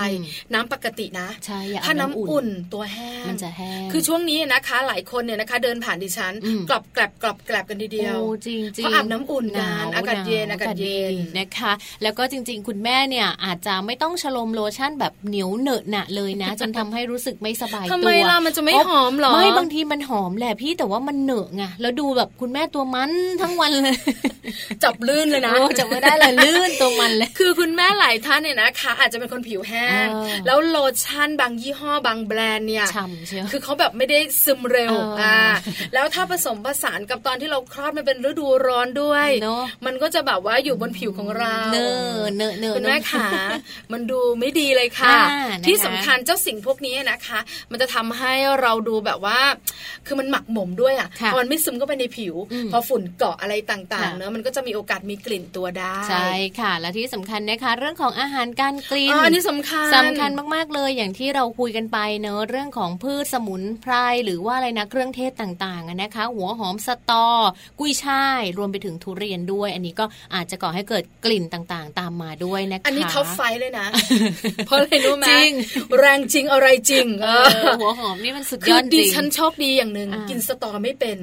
น้ำปกตินะใช่ถ้าน้ำอุ่นตัวแห้งมันจะแห้งคือช่วงนี้นะคะ หลายคนเนี่ยนะคะ เดินผ่านดิฉันกลับแกลบกลับแกลบกันทีเดียวจริงจริงเพราะอาบน้ำอุ่นนานอากาศเย็นอากาศเย็นนะคะ แล้วก็จริง ๆ คุณแม่เนี่ยอาจจะไม่ต้องฉลมโลชั่นแบบเหนียวเหนอะหนะเลยนะ จนทำให้รู้สึกไม่สบายตัวทำไมล่ะมันจะไม่หอมหรอไม่บางทีมันหอมแหละพี่แต่ว่ามันเหนอะไงแล้วดูแบบคุณแม่ตัวมันทั้งวันเลย จับลื่นเลยนะจับไม่ได้เลยลื่นตัวมันเลย คือคุณแม่หลายท่านเนี่ยนะคะอาจจะเป็นคนผิวแห้ง แล้วโลชั่นบางยี่ห้อบางแบรนด์เนี่ยฉ่ำเชียวคือเขาแบบไม่ได้ซึมเร็วอ่าแล้วถ้าผสมผสานกับตอนที่เราคลอดมันเป็นฤดูร้อนด้วย มันก็จะแบบว่าอยู่บนผิวของเราเนอะเนอะเนอะคุณแม่ขามันดูไม่ดีเลยค่ะ ที่สำคัญเจ้าสิ่งพวกนี้นะคะ มันจะทำให้เราดูแบบว่าคือมันหมักหมมด้วยอะพอมันไม่ซึมเข้าไปในผิว พอฝุ่นเกาะอะไรต่างๆเนอะมันก็จะมีโอกาสมีกลิ่นตัวได้ ใช่ค่ะ และที่สำคัญนะคะ เรื่องของอาหารการกลิ่นอันนี้สำคัญสำคัญมากๆเลยอย่างที่เราคุยกันไปเนอะเรื่องของพืชสมุนไพรหรือว่าอะไรนะเครื่องเทศต่างๆนะคะ หัวหอมสตอ กุ้ยช่ายรวมไปถึงทุเรียนด้วย อันนี้ก็อาจจะก่อให้เกิดกลิ่นต่างๆ ตามมาด้วยนะคะอันนี้ท็อปไฟเลยนะ เพราะอะไรรู้ไหมจริงแรงจริงอะไรจริงหัวหอมนี่มันสุดยอดจริงดิฉันโชคดีอย่างหนึ่งกินสตอไม่เป็น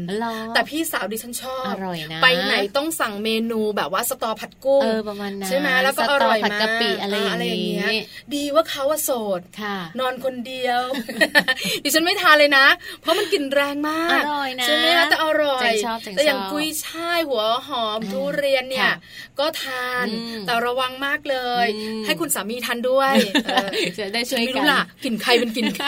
แต่พี่สาวดิฉันชอบอร่อยนะไปไหนต้องสั่งเมนูแบบว่าสตอผัดกุ้งเออประมาณนั้นใช่ไหมแล้วก็อร่อยมากผัดกะปิอะไรอย่างเงี้ยดีว่าเขาโสดค่ะนอนคนเดียว ดิฉันไม่ทานเลยนะ เพราะมันกลิ่นแรงมากอร่อยนะใช่ไหมแต่อร่อยแต่อย่างกุยช่ายหัวหอมทุเรียนเนี่ย ก็ทานแต่ระวังมากเลย ให้คุณสามีทานด้วยจะได้ช่วยกันกลิ่นใครเป็นกลิ่นใคร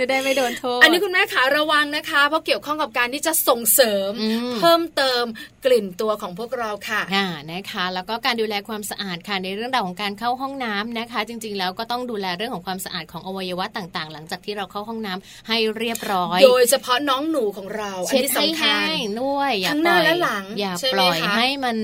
จะได้ไม่โดนโทษอันนี้คุณแม่ขาระวังนะคะ เพราะเกี่ยวข้องกับการที่จะส่งเสริม เพิ่มเติมกลิ่นตัวของพวกเราค่ะอ่านะคะ แล้วก็การดูแลความสะอาดค่ะในเรื่องราวของการเข้าห้องน้ำนะคะ จริง ๆ แล้วก็ต้องดูแลเรื่องของความสะอาดของอวัยวะต่างๆ หลังจากที่เราเข้าห้องน้ำให้เรียบร้อย โดยเฉพาะน้องหนูของเราอันนี้สำคัญด้วยอย่าปล่อยอย่าปล่อยให้มัน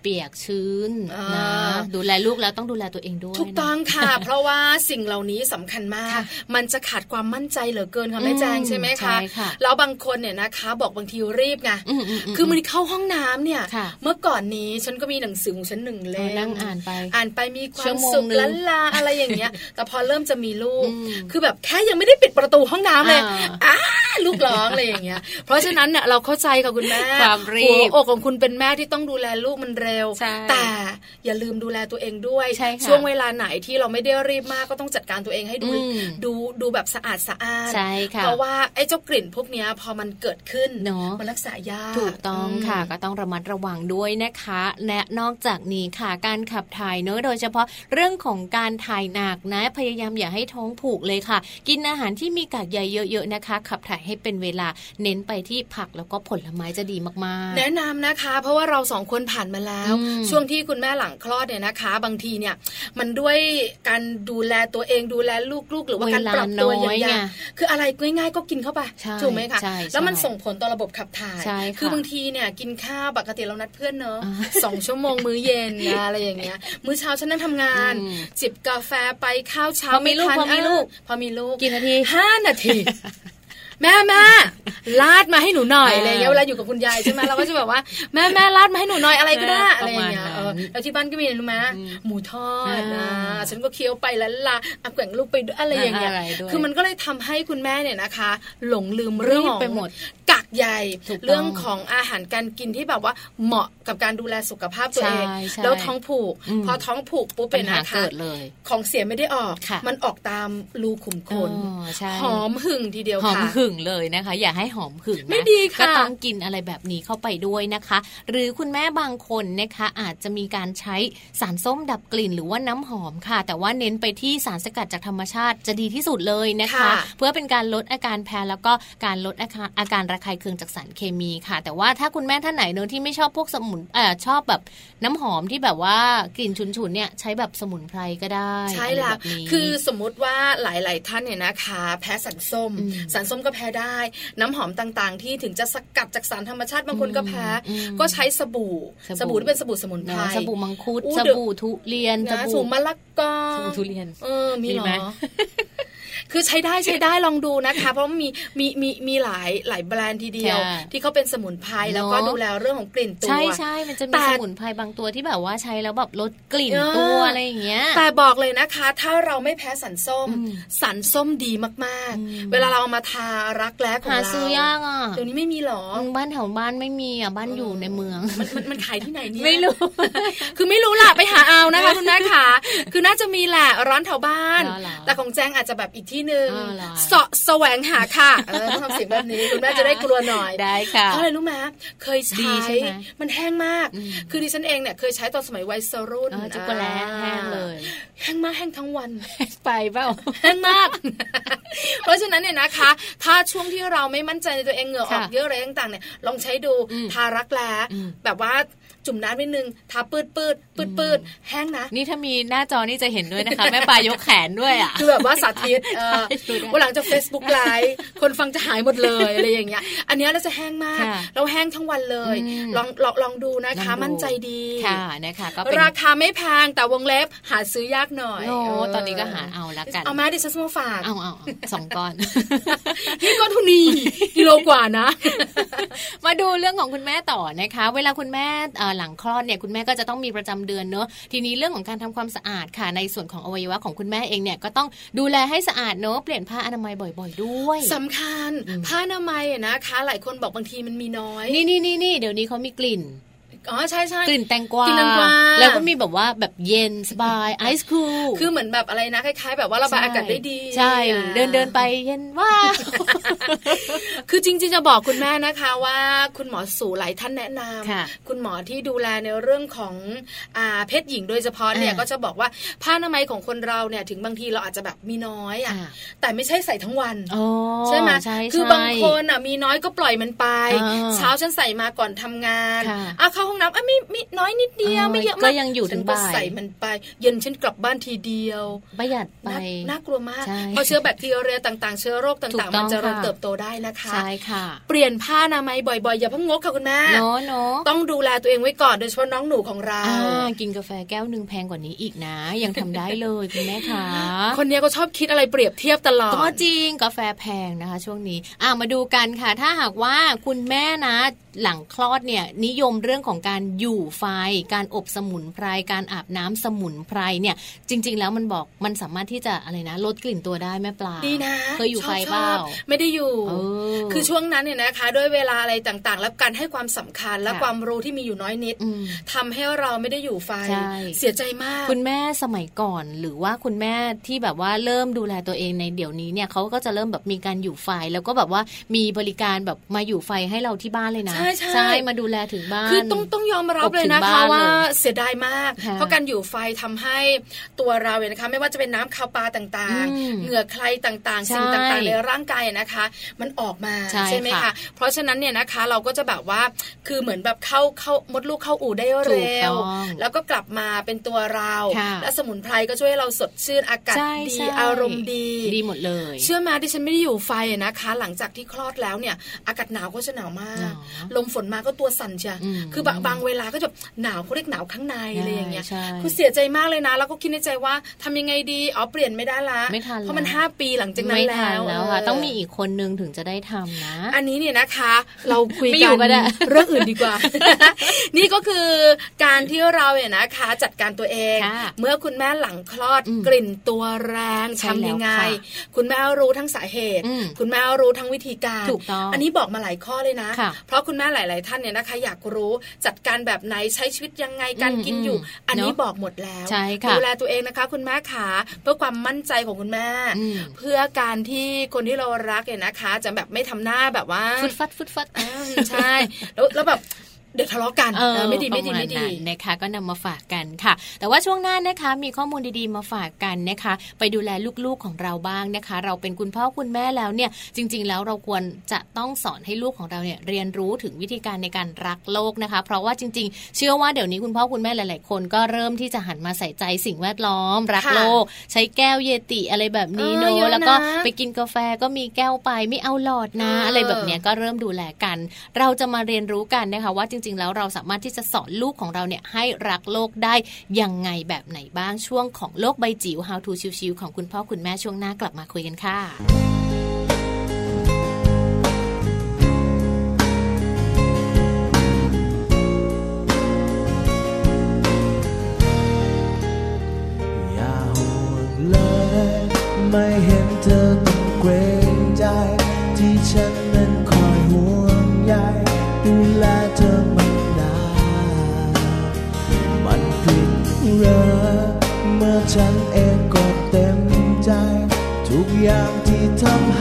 เปียกชื้นนะดูแลลูกแล้วต้องดูแลตัวเองด้วยถูกต้องค่ะ เพราะว่าสิ่งเหล่านี้สำคัญมาก มันจะขาดความมั่นใจเหลือเกินค่ะแม่แจงใช่ไหมคะแล้วบางคนเนี่ยนะคะบอกบางทีรีบไงคือมันเข้าห้องน้ำเนี่ย เมื่อก่อนนี้ฉันก็มีหนังสือของฉันหนึ่งเล่มนั่งอ่านไป อ่านไปมีความสุขล้นลาอะไรอย่างเงี้ย แต่พอเริ่มจะมีลูก คือแบบแค่ยังไม่ได้ปิดประตูห้องน้ำเลยอ้าลูกร้องอะไรอย่างเงี้ย เพราะฉะนั้นเนี่ยเราเข้าใจกับคุณแม่ความรีบอกของคุณเป็นแม่ที่ต้องดูแลลูกมันเร็ว แต่อย่าลืมดูแลตัวเองด้วย ช่วงเวลาไหนที่เราไม่ได้รีบมากก็ต้องจัดการตัวเองให้ดูดูดูแบบสะอาดสะอาดเพราะว่าไอ้เจ้ากลิ่นพวกนี้พอมันเกิดขึ้นเนาะมันรักษายากถูกต้องค่ะก็ต้องระมัดระวังด้วยนะคะ และนอกจากนี้ค่ะการขับถ่ายเนอะโดยเฉพาะเรื่องของการถ่ายหนักนะพยายามอย่าให้ท้องผูกเลยค่ะ กินอาหารที่มีกากใยเยอะๆนะคะ ขับถ่ายให้เป็นเวลาเน้นไปที่ผักแล้วก็ผลไม้จะดีมากๆ แนะนำนะคะ เพราะว่าเราสองคนผ่านมาแล้วช่วงที่คุณแม่หลังคลอดเนี่ยนะคะ บางทีเนี่ยมันด้วยการดูแลตัวเองดูแลลูกๆ หรือว่าการปรับตัวอย่างยคืออะไรง่ายๆก็กินเข้าไปถูกไหมคะแล้วมันส่งผลต่อระบบขับถ่าย คือบางทีเนี่ยกินข้าวปกติเรานัดเพื่อนเนอะสองชั่วโมงมื้อเย็นอะไรอย่างเงี้ย มื้อเช้าฉันนั่งทำงาน จิบกาแฟไปข้าวเช้าไม่ทันพอมีลูกพอมีลูกกี่นาทีห้านาที แม่แม่ลาดมาให้หนูหน่อยอะไรเงี้ยเวลาอยู่กับคุณยายใช่ไหมเราก็จะแบบว่าแม่แม่ลาดมาให้หนูหน่อยอะไรก็ได้อะไรอย่างเงี้ยแล้วที่บ้านก็มีรู้ไหมหมูทอดนะฉันก็เคี้ยวไปแล้วลาอักแกว่งลูกไปด้วยอะไรอย่างเงี้ยคือมันก็เลยทำให้คุณแม่เนี่ยนะคะ หลงลืมเรื่องไปหมด กักใหญ่เรื่องของอาหารการกินที่แบบว่าเหมาะกับการดูแลสุขภาพตัวเองแล้วท้องผูก พอท้องผูกปุ๊บเป็นนะคะของเสียไม่ได้ออก มันออกตามรูขุมขนหอมหึ่งทีเดียวค่ะหอมหึ่งเลยนะคะ อย่าให้หอมหึ่งไม่ดีค่ะก็ต้องกินอะไรแบบนี้เข้าไปด้วยนะคะ หรือคุณแม่บางคนนะคะอาจจะมีการใช้สารส้มดับกลิ่น หรือว่าน้ำหอมค่ะ แต่ว่าเน้นไปที่สารสกัดจากธรรมชาติจะดีที่สุดเลยนะคะ เพื่อเป็นการลดอาการแพ้แล้วก็การลดอาการอาการระคายเคืองจากสารเคมีค่ะ แต่ว่าถ้าคุณแม่ท่านไหนเนอะที่ไม่ชอบพวกสมุนเออชอบแบบน้ำหอมที่แบบว่ากลิ่นฉุนๆเนี่ยใช้แบบสมุนไพรก็ได้ใช่ละคือสมมุติว่าหลาย ๆ ท่านเนี่ยนะคะ แพ้สันส้ม สันส้มก็แพ้ได้ น้ำหอมต่างๆ ที่ถึงจะสกัดจากสารธรรมชาติบางคนก็แพ้ ก็ใช้สบู่ สบู่ที่เป็นสบู่สมุนไพรสบู่มังคุดสบู่ทุเรียนสบู่มะละกอสบู่ทุเรียนเออมีหรอ คือใช้ได้ใช้ได้ลองดูนะคะ เพราะมีมีมีมีหลายหลายแบรนด์ทีเดียว ที่เขาเป็นสมุนไพรแล้วก็ดูแลเรื่องของกลิ่นตัวใช่ใช่มันจะมีสมุนไพรบางตัวที่แบบว่าใช้แล้วแบบลดกลิ่นตัวอะไรอย่างเงี้ยแต่บอกเลยนะคะ ถ้าเราไม่แพ้สันส้ม สันส้มดีมากๆ เวลาเราเอามาทารักแร้ของเราหาซื้อยากอะเดี๋ยวนี้ไม่มีหรอบ้านแถวบ้านไม่มีอะบ้านอยู่ในเมือง มันมันขายที่ไหนเนี่ยไม่รู้ คือไม่รู้ล่ะไปหาเอานะคะคุณแม่ขาคือน่าจะมีแหละร้านแถวบ้าน แต่ของแจงอาจจะแบบอีกที่หนึ่งเสาะแสวงหาค่ะเออต้องทำเสียงแบบนี้คุณแม่จะได้กลัวหน่อยได้ค่ะเพราะอะไรรู้ไหมเคยใช้มันแห้งมาก คือดิฉันเองเนี่ยเคยใช้ตอนสมัยวัยรุ่นจุกแล้แห้งเลยแห้งมากแห้งทั้งวันไปเปล่าแห้งมาก เพราะฉะนั้นเนี่ยนะคะ ถ้าช่วงที่เราไม่มั่นใจในตัวเองเหงื่อออกเยอะอะไรต่างๆเนี่ยลองใช้ดูทารักแร้แบบว่า จุ่มน้ำนิดนึงทาปืดปืดปืดปืดแห้งนะ นี่ถ้ามีหน้าจอนี่จะเห็นด้วยนะคะ แม่ปลายกแขนด้วยอะคือแบบว่าสาธิตวันหลังจะ Facebook ไลฟ์คนฟังจะหายหมดเลยอะไรอย่างเงี้ย อันนี้เราจะแห้งมาก เราแห้งทั้งวันเลย ลองลองลองดูนะคะมั่นใจดีค่ะนะคะก็ราคาไม่แพงแต่วงเล็บหาซื้อยากหน่อยโอ้ตอนนี้ก็หาเอาละกันเอามาดิฉันมาฝากเอาเอาสองก้อนนี่ก้อนทุนีกิโลกว่านะ มาดูเรื่องของคุณแม่ต่อนะคะ เวลาคุณแม่หลังคลอดเนี่ยคุณแม่ก็จะต้องมีประจำเดือนเนอะทีนี้เรื่องของการทำความสะอาดค่ะในส่วนของอวัยวะของคุณแม่เองเนี่ยก็ต้องดูแลให้สะอาดเนอะเปลี่ยนผ้าอนามัยบ่อย ๆ ด้วยสำคัญผ้าอนามัยนะคะ หลายคนบอกบางทีมันมีน้อย นี่นี่นี่นี่เดี๋ยวนี้เขามีกลิ่น อ๋อใช่ใช่กลิ่นแตงกวาแล้วก็มีแบบว่าแบบเย็นสบายไอซ์คูลคือเหมือนแบบอะไรนะคล้ายๆ แบบว่าระบายอากาศได้ดี ใช่เดินเดินไปเย็นว่า คือจริงๆจะบอกคุณแม่นะคะว่าคุณหมอสูหลายท่านแนะนำคุณหมอที่ดูแลในเรื่องของอ่าเพศหญิงโดยเฉพาะเนี่ยก็จะบอกว่าผ้าอนามัยของคนเราเนี่ยถึงบางทีเราอาจจะแบบมีน้อยอะแต่ไม่ใช่ใส่ทั้งวันใช่ไหมคือบางคนอะมีน้อยก็ปล่อยมันไป เช้าฉันใส่มาก่อนทำงานอะเข้าห้องน้ำอะไม่ไม่น้อยนิดเดียวไม่เยอะมากก็ยังอยู่ถึงบ่ายใส่มันไป เย็นฉันกลับบ้านทีเดียวประหยัดไปน่ากลัวมากเพราะเชื้อแบคทีเรียต่างๆ เชื้อโรคต่างๆ มันจะเติบโตได้นะคะใช่ค่ะ เปลี่ยนผ้าอนามัยบ่อยๆอย่าเพิ่งงกค่ะคุณแม่เนาะเนาะต้องดูแลตัวเองไว้ก่อนโดยเฉพาะน้องหนูของเรากินกาแฟแก้วหนึ่งแพงกว่านี้อีกนะ ยังทำได้เลยคุณแม่คะคนนี้ก็ชอบคิดอะไรเปรียบเทียบตลอดก็จริงกาแฟแพงนะคะ ช่วงนี้อ่ามาดูกันค่ะ ถ้าหากว่าคุณแม่นะ หลังคลอดเนี่ยนิยมเรื่องของการอยู่ไฟ การอบสมุนไพร การอาบน้ำสมุนไพรเนี่ย จริง ๆ แล้วมันบอกมันสามารถที่จะอะไรนะลดกลิ่นตัวได้แม่ปลาดีนะเคยอยู่ไฟเปล่าไม่ได้อยู่ คือช่วงนั้นเนี่ยนะคะ ด้วยเวลาอะไรต่างๆ แล้วการให้ความสำคัญและความรู้ที่มีอยู่น้อยนิดทำให้เราไม่ได้อยู่ไฟ เสียใจมาก คุณแม่สมัยก่อน หรือว่าคุณแม่ที่แบบว่าเริ่มดูแลตัวเองในเดี๋ยวนี้เนี่ยเขาก็จะเริ่มแบบมีการอยู่ไฟแล้วก็แบบว่ามีบริการแบบมาอยู่ไฟให้เราที่บ้านเลยนะใช่ใช่มาดูแลถึงบ้านคือต้องต้องยอมรับเลยนะคะว่าเสียดายมาก เพราะการอยู่ไฟทำให้ตัวเราเนี่ยนะคะ ไม่ว่าจะเป็นน้ำคาวปลาต่างๆ เหงื่อใครต่างๆ สิ่งต่างๆในร่างกายนะคะ มันออกมาใช่ไหมคะเพราะฉะนั้นเนี่ยนะคะเราก็จะแบบว่าคือเหมือนแบบเข้าเข้ามดลูกเข้าอู่ได้เร็ว แล้วก็กลับมาเป็นตัวเรา และสมุนไพรก็ช่วยเราสดชื่นอากาศดีอารมณ์ดี ดีหมดเลย เชื่อมาที่ฉันไม่ได้อยู่ไฟนะคะ หลังจากที่คลอดแล้วเนี่ย อากาศหนาวก็จะหนาวมาก ลมฝนมาก็ตัวสั่นจ้ะคือบางเวลาก็จะหนาวเขาเรียกหนาวข้างในอะไรอย่างเงี้ยคือเสียใจมากเลยนะ แล้วก็คิดในใจว่าทำยังไงดีอ๋อเปลี่ยนไม่ได้ละเพราะมันห้าปีหลังจากนั้นแล้วแล้วค่ะต้องมีอีกคนนึงถึงจะได้ทำนะ อันนี้เนี่ยนะคะ เราคุยกันเรื่องอื่นดีกว่า นี่ก็คือการที่เราเนี่ยนะคะ จัดการตัวเอง เมื่อคุณแม่หลังคลอดกลิ่นตัวแรงทำยังไง คุณแม่รู้ทั้งสาเหตุ คุณแม่รู้ทั้งวิธีการอันนี้บอกมาหลายข้อเลยนะ เพราะคุณแม่หลาย ๆ ท่านเนี่ยนะคะ อยากรู้จัดการแบบไหนใช้ชีวิตยังไงการกินอยู่ อันนี้บอกหมดแล้วดูแลตัวเองนะคะ คุณแม่ขาเพื่อความมั่นใจของคุณแม่ เพื่อการที่คนที่เรารักเนี่ยนะคะ จะแบบไม่ทำหน้าแบบว่าฟุดฟัดฟุดฟัดใช่แล้วแล้วแบบ เดี๋ยวทะเลาะกันไม่ดีไม่ดีไม่ดีนะคะก็นำมาฝากกันค่ะ แต่ว่าช่วงหน้านะคะมีข้อมูลดีๆมาฝากกันนะคะ ไปดูแลลูกๆของเราบ้างนะคะ เราเป็นคุณพ่อคุณแม่แล้วเนี่ยจริง ๆ แล้วเราควรจะต้องสอนให้ลูกของเราเนี่ยเรียนรู้ถึงวิธีการในการรักโลกนะคะ เพราะว่าจริง ๆ เชื่อว่าเดี๋ยวนี้คุณพ่อคุณแม่หลาย ๆ คนก็เริ่มที่จะหันมาใส่ใจสิ่งแวดล้อม รักโลก ใช้แก้วเยติอะไรแบบนี้เนอะแล้วก็ไปกินกาแฟก็มีแก้วไปไม่เอาหลอดนะ อะไรแบบนี้ก็เริ่มดูแลกัน เราจะมาเรียนรู้กันนะคะว่าจริง ๆ แล้วเราสามารถารถที่จะสอนลูกของเราเนี่ยให้รักโลกได้ยังไงแบบไหนบ้างช่วงของโลกใบจิ๋ว How to ชิวๆของคุณพ่อคุณแม่ช่วงหน้ากลับมาคุยกันค่ะไม่เห็นเธอ ที่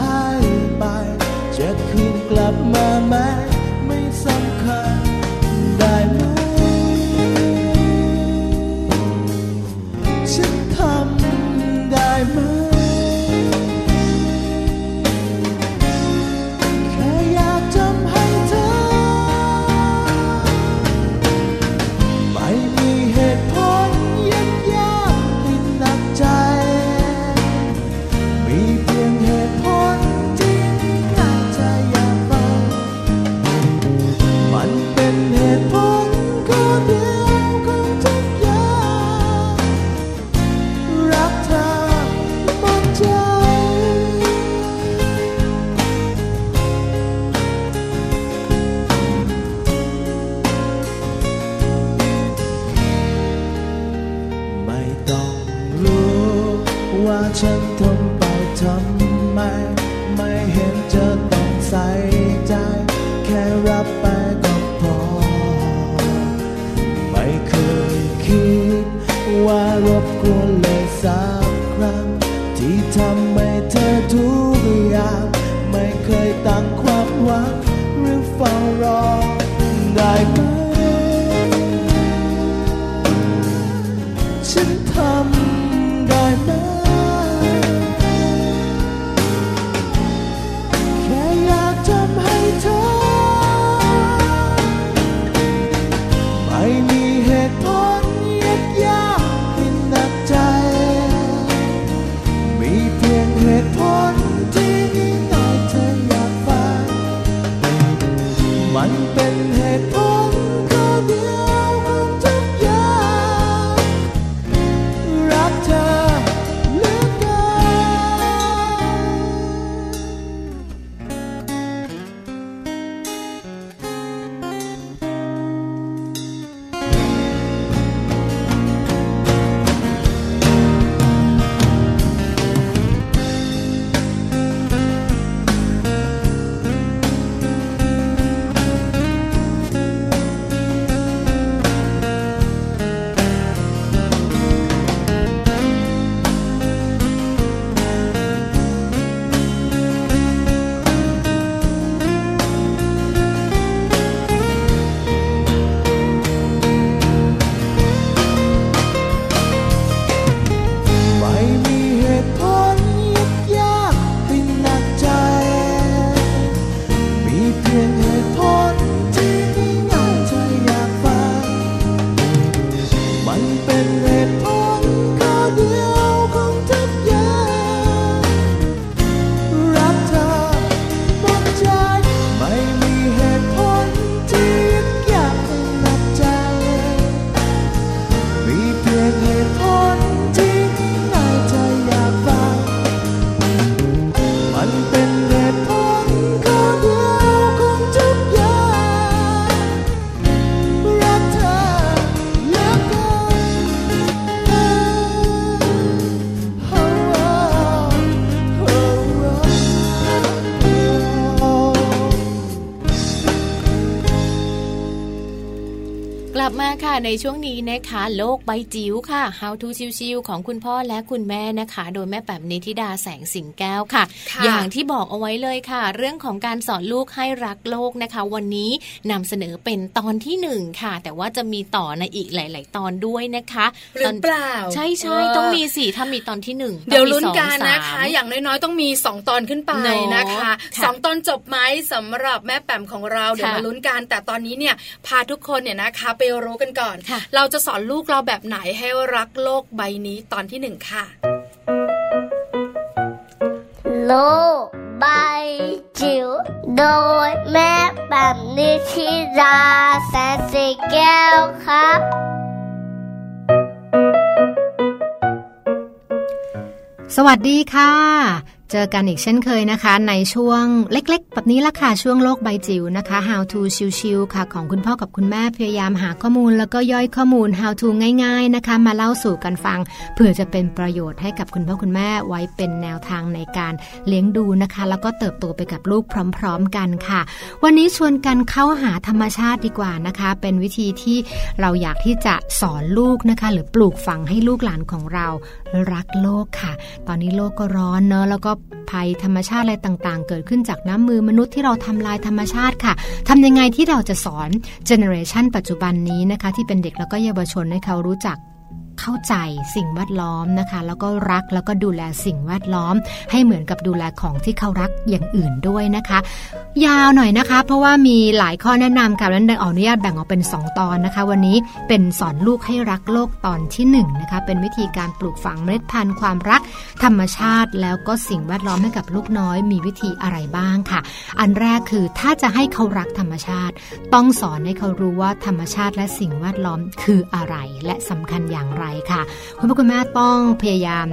ลับมาค่ะในช่วงนี้นะคะ โลกใบจิ๋วค่ะ How to ชิวๆของคุณพ่อและคุณแม่นะคะ โดยแม่แป๋มนิธิดาแสงสิงแก้วค่ะอย่างที่บอกเอาไว้เลยค่ะ เรื่องของการสอนลูกให้รักโลกนะคะ วันนี้นำเสนอเป็นตอนที่หนึ่งค่ะ แต่ว่าจะมีต่อในอีกหลาย ๆ ตอนด้วยนะคะหรือเปล่า ใช่ใช่ต้องมีสิถ้ามีตอนที่หนึ่งเดี๋ยวลุ้นกันนะคะ อย่างน้อยๆต้องมีสองตอนขึ้นไปนะคะสองตอนจบไหมสำหรับแม่แป๋มของเราเดี๋ยวมาลุ้นกันแต่ตอนนี้เนี่ยพาทุกคนเนี่ยนะคะไปรู้กันก่อน เราจะสอนลูกเราแบบไหนให้รักโลกใบนี้ตอนที่หนึ่งค่ะ โลกใบจิ๋วโดยแม่แบบนิชิราแสนสีแก้วครับสวัสดีค่ะ เจอกันอีกเช่นเคยนะคะ ในช่วงเล็กๆ แบบนี้ละค่ะ ช่วงโลกใบจิ๋วนะคะ How to ชิวๆค่ะ ของคุณพ่อกับคุณแม่พยายามหาข้อมูล แล้วก็ย่อยข้อมูล How to ง่าย ๆนะคะ มาเล่าสู่กันฟัง เพื่อจะเป็นประโยชน์ให้กับคุณพ่อคุณแม่ไว้เป็นแนวทางในการเลี้ยงดูนะคะ แล้วก็เติบโตไปกับลูกพร้อม ๆ กันค่ะ วันนี้ชวนกันเข้าหาธรรมชาติดีกว่านะคะ เป็นวิธีที่เราอยากที่จะสอนลูกนะคะ หรือปลูกฝังให้ลูกหลานของเรารักโลกค่ะ ตอนนี้โลกก็ร้อนเนอะแล้วก็ภัยธรรมชาติอะไรต่างๆ เกิดขึ้นจากน้ำมือมนุษย์ที่เราทำลายธรรมชาติค่ะทำยังไงที่เราจะสอนเจเนอเรชันปัจจุบันนี้นะคะ ที่เป็นเด็กแล้วก็เยาวชนให้เขารู้จัก เข้าใจสิ่งแวดล้อมนะคะ แล้วก็รักแล้วก็ดูแลสิ่งแวดล้อม ให้เหมือนกับดูแลของที่เขารักอย่างอื่นด้วยนะคะ ยาวหน่อยนะคะ เพราะว่ามีหลายข้อแนะนำค่ะนั้นขออนุญาตแบ่งออกเป็น 2 ตอนนะคะ วันนี้เป็นสอนลูกให้รักโลกตอนที่1นนะคะเป็นวิธีการปลูกฝังเมล็ดพันธุ์ความรัก ธรรมชาติแล้วก็สิ่งแวดล้อมให้กับลูกน้อย มีวิธีอะไรบ้างค่ะ อันแรกคือถ้าจะให้เขารักธรรมชาติ ต้องสอนให้เขารู้ว่าธรรมชาติและสิ่งแวดล้อมคืออะไรและสำคัญอย่างไรค่ะ คุณพ่อคุณแม่ต้องพยายาม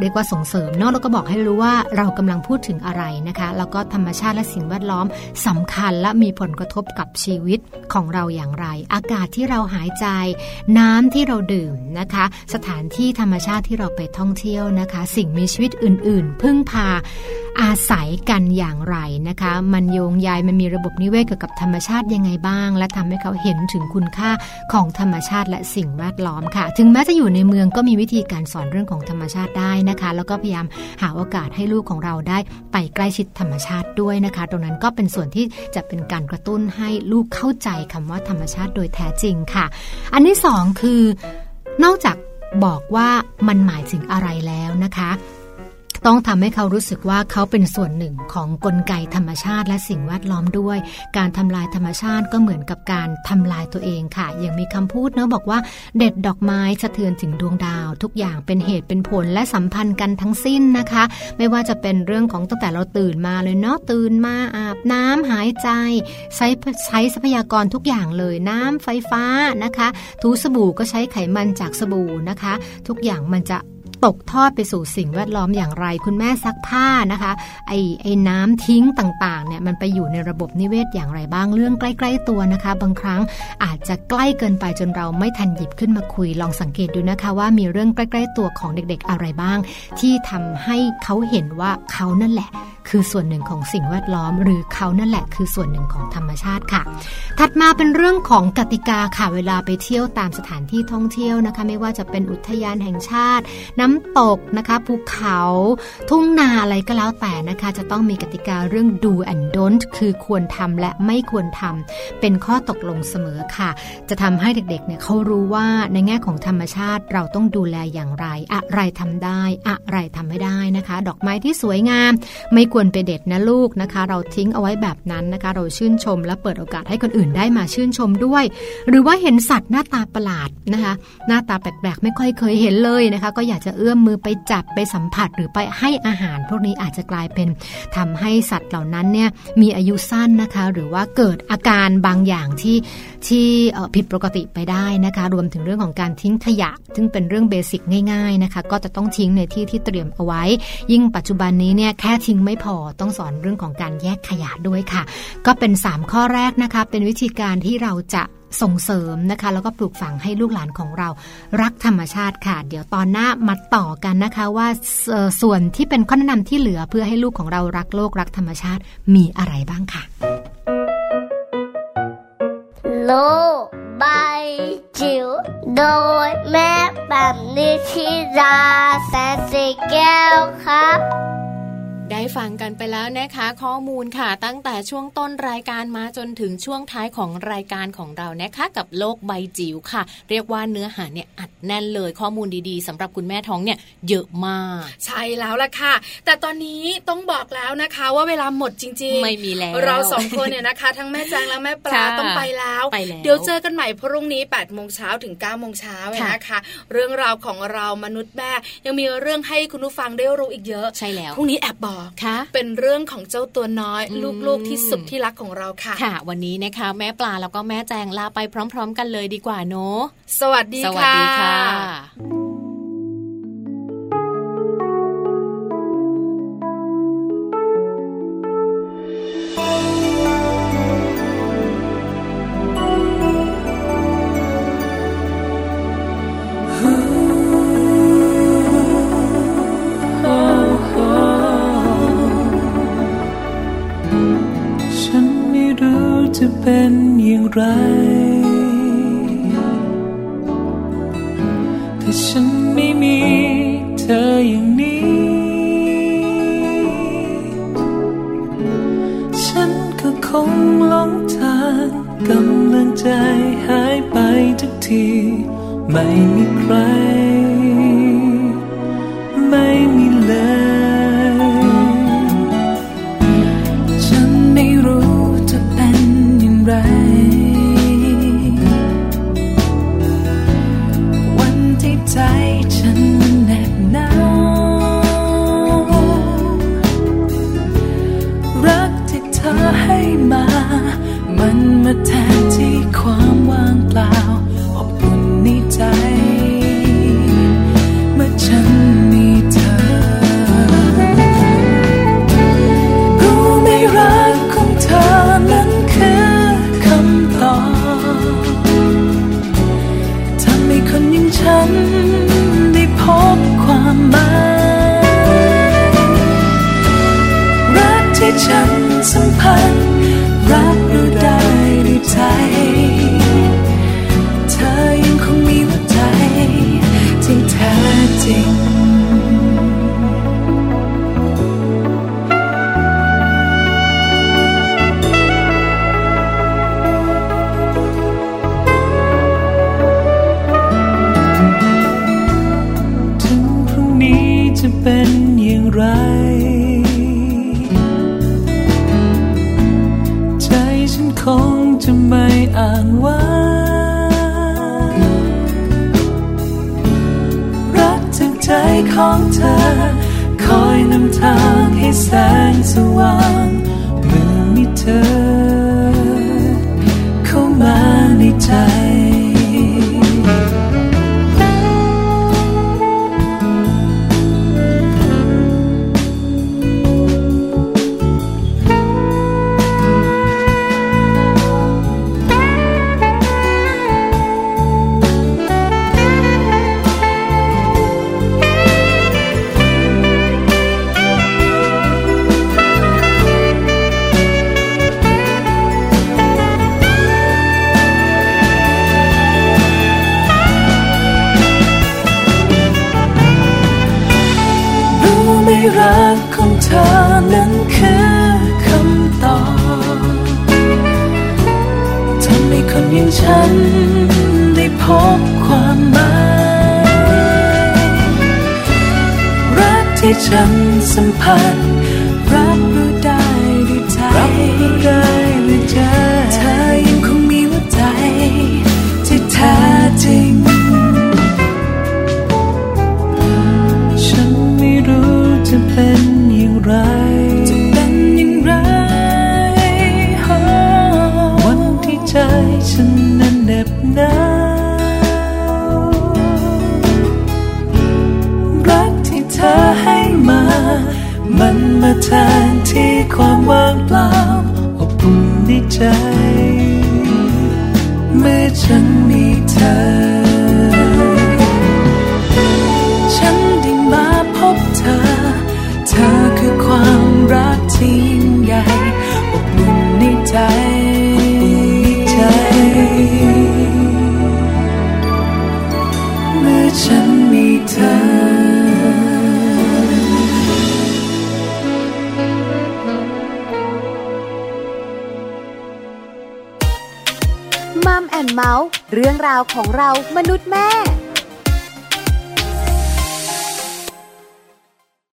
เรียกว่าส่งเสริมเนาะแล้วก็บอกให้รู้ว่าเรากำลังพูดถึงอะไรนะคะ แล้วก็ธรรมชาติและสิ่งแวดล้อมสำคัญและมีผลกระทบกับชีวิตของเราอย่างไร อากาศที่เราหายใจ น้ำที่เราดื่มนะคะ สถานที่ธรรมชาติที่เราไปท่องเที่ยวนะคะ สิ่งมีชีวิตอื่น ๆ พึ่งพาอาศัยกันอย่างไรนะคะ มันโยงใยมันมีระบบนิเวศเกี่ยวกับธรรมชาติยังไงบ้าง และทำให้เขาเห็นถึงคุณค่าของธรรมชาติและสิ่งแวดล้อมค่ะ ถึงแม้จะอยู่ในเมืองก็มีวิธีการสอนเรื่องของธรรมชาติได้นะคะ แล้วก็พยายามหาโอกาสให้ลูกของเราได้ไปใกล้ชิดธรรมชาติด้วยนะคะ ตรงนั้นก็เป็นส่วนที่จะเป็นการกระตุ้นให้ลูกเข้าใจคำว่าธรรมชาติโดยแท้จริงค่ะ อันที่สองคือนอกจากบอกว่ามันหมายถึงอะไรแล้วนะคะ ต้องทำให้เขารู้สึกว่าเขาเป็นส่วนหนึ่งของกลไกธรรมชาติ และสิ่งแวดล้อมด้วย การทำลายธรรมชาติก็เหมือนกับการทำลายตัวเองค่ะอย่างมีคำพูดเนาะบอกว่าเด็ดดอกไม้สะเทือนถึงดวงดาว ทุกอย่างเป็นเหตุเป็นผลและสัมพันธ์กันทั้งสิ้นนะคะ ไม่ว่าจะเป็นเรื่องของตั้งแต่เราตื่นมาเลยเนาะตื่นมาอาบน้ำหายใจ ใช้ใช้ทรัพยากรทุกอย่างเลยน้ำไฟฟ้านะคะทูสบู่ก็ใช้ไขมันจากสบู่นะคะ ทุกอย่างมันจะ ตกทอดไปสู่สิ่งแวดล้อมอย่างไร คุณแม่ซักผ้านะคะ ไอ้ไอ้น้ำทิ้งต่างๆเนี่ยมันไปอยู่ในระบบนิเวศอย่างไรบ้างเรื่องใกล้ ๆ ตัวนะคะ บางครั้งอาจจะใกล้เกินไปจนเราไม่ทันหยิบขึ้นมาคุยลองสังเกตดูนะคะ ว่ามีเรื่องใกล้ ๆ ตัวของเด็กๆอะไรบ้าง ที่ทำให้เขาเห็นว่าเขานั่นแหละ คือส่วนหนึ่งของสิ่งแวดล้อม หรือเขานั่นแหละ คือส่วนหนึ่งของธรรมชาติค่ะ ถัดมาเป็นเรื่องของกติกาค่ะเวลาไปเที่ยวตามสถานที่ท่องเที่ยวนะคะ ไม่ว่าจะเป็นอุทยานแห่งชาติ น้ำตกนะคะ ภูเขา ทุ่งนาอะไรก็แล้วแต่นะคะ จะต้องมีกติกาเรื่อง do and don't คือควรทำและไม่ควรทำเป็นข้อตกลงเสมอค่ะ จะทำให้เด็กๆเนี่ยเขารู้ว่าในแง่ของธรรมชาติเราต้องดูแลอย่างไร อะไรทำได้ อะไรทำไม่ได้นะคะ ดอกไม้ที่สวยงาม ไม่ควรไปเด็ดนะลูกนะคะ เราทิ้งเอาไว้แบบนั้นนะคะ เราชื่นชม และเปิดโอกาสให้คนอื่นได้มาชื่นชมด้วย หรือว่าเห็นสัตว์หน้าตาประหลาดนะคะ หน้าตาแปลกๆ ไม่ค่อยเคยเห็นเลยนะคะ ก็อยากจะอื้อมมือไปจับไปสัมผัสหรือไปให้อาหาร พวกนี้อาจจะกลายเป็นทำให้สัตว์เหล่านั้นเนี่ยมีอายุสั้นนะคะ หรือว่าเกิดอาการบางอย่างที่ที่ผิดปกติไปได้นะคะ รวมถึงเรื่องของการทิ้งขยะ ซึ่งเป็นเรื่องเบสิกง่ายๆนะคะ ก็จะต้องทิ้งในที่ที่เตรียมเอาไว้ ยิ่งปัจจุบันนี้เนี่ยแค่ทิ้งไม่พอต้องสอนเรื่องของการแยกขยะด้วยค่ะ ก็เป็น 3 ข้อแรกนะคะ เป็นวิธีการที่เราจะ ส่งเสริมนะคะ แล้วก็ปลูกฝังให้ลูกหลานของเรารักธรรมชาติค่ะ เดี๋ยวตอนหน้ามาต่อกันนะคะว่าส่วนที่เป็นข้อแนะนำที่เหลือเพื่อให้ลูกของเรารักโลกรักธรรมชาติมีอะไรบ้างค่ะ โลกบายจิ๋วโดยแม่แบบนิชิราแสนสีแก้วครับ ได้ฟังกันไปแล้วนะคะ ข้อมูลค่ะ ตั้งแต่ช่วงต้นรายการมาจนถึงช่วงท้ายของรายการของเรานะคะ กับโลกใบจิ๋วค่ะ เรียกว่าเนื้อหาเนี่ยอัดแน่นเลยข้อมูลดีๆสำหรับคุณแม่ท้องเนี่ยเยอะมาก ใช่แล้วล่ะค่ะ แต่ตอนนี้ต้องบอกแล้วนะคะว่าเวลาหมดจริง ๆ ไม่มีแล้วเราสองคนเนี่ยนะคะ ทั้งแม่แจงและแม่ปลาต้องไปแล้วไปแล้วเดี๋ยวเจอกันใหม่พรุ่งนี้8ปดโมงเช้าถึง9ก้าโมงเช้านะคะ เรื่องราวของเรามนุษย์แม่ยังมีเรื่องให้คุณผู้ฟังได้รู้อีกเยอะใช่แล้วพรุ่งนี้แอบบอกเป็นเรื่องของเจ้าตัวน้อย ลูกๆที่สุดที่รักของเราค่ะ ค่ะ วันนี้นะคะ แม่ปลาแล้วก็แม่แจงลาไปพร้อม ๆ กันเลยดีกว่าเนาะสวัสดีค่ะ สวัสดีค่ะ จะเป็นอย่างไรแต่ฉันไม่มีเธออย่างนี้ ฉันก็คงหลงทางกำลังใจหายไปทุกที ไม่มีใคร ไม่มีเลย ให้มา มันมาแทนที่ความว่างเปล่า จ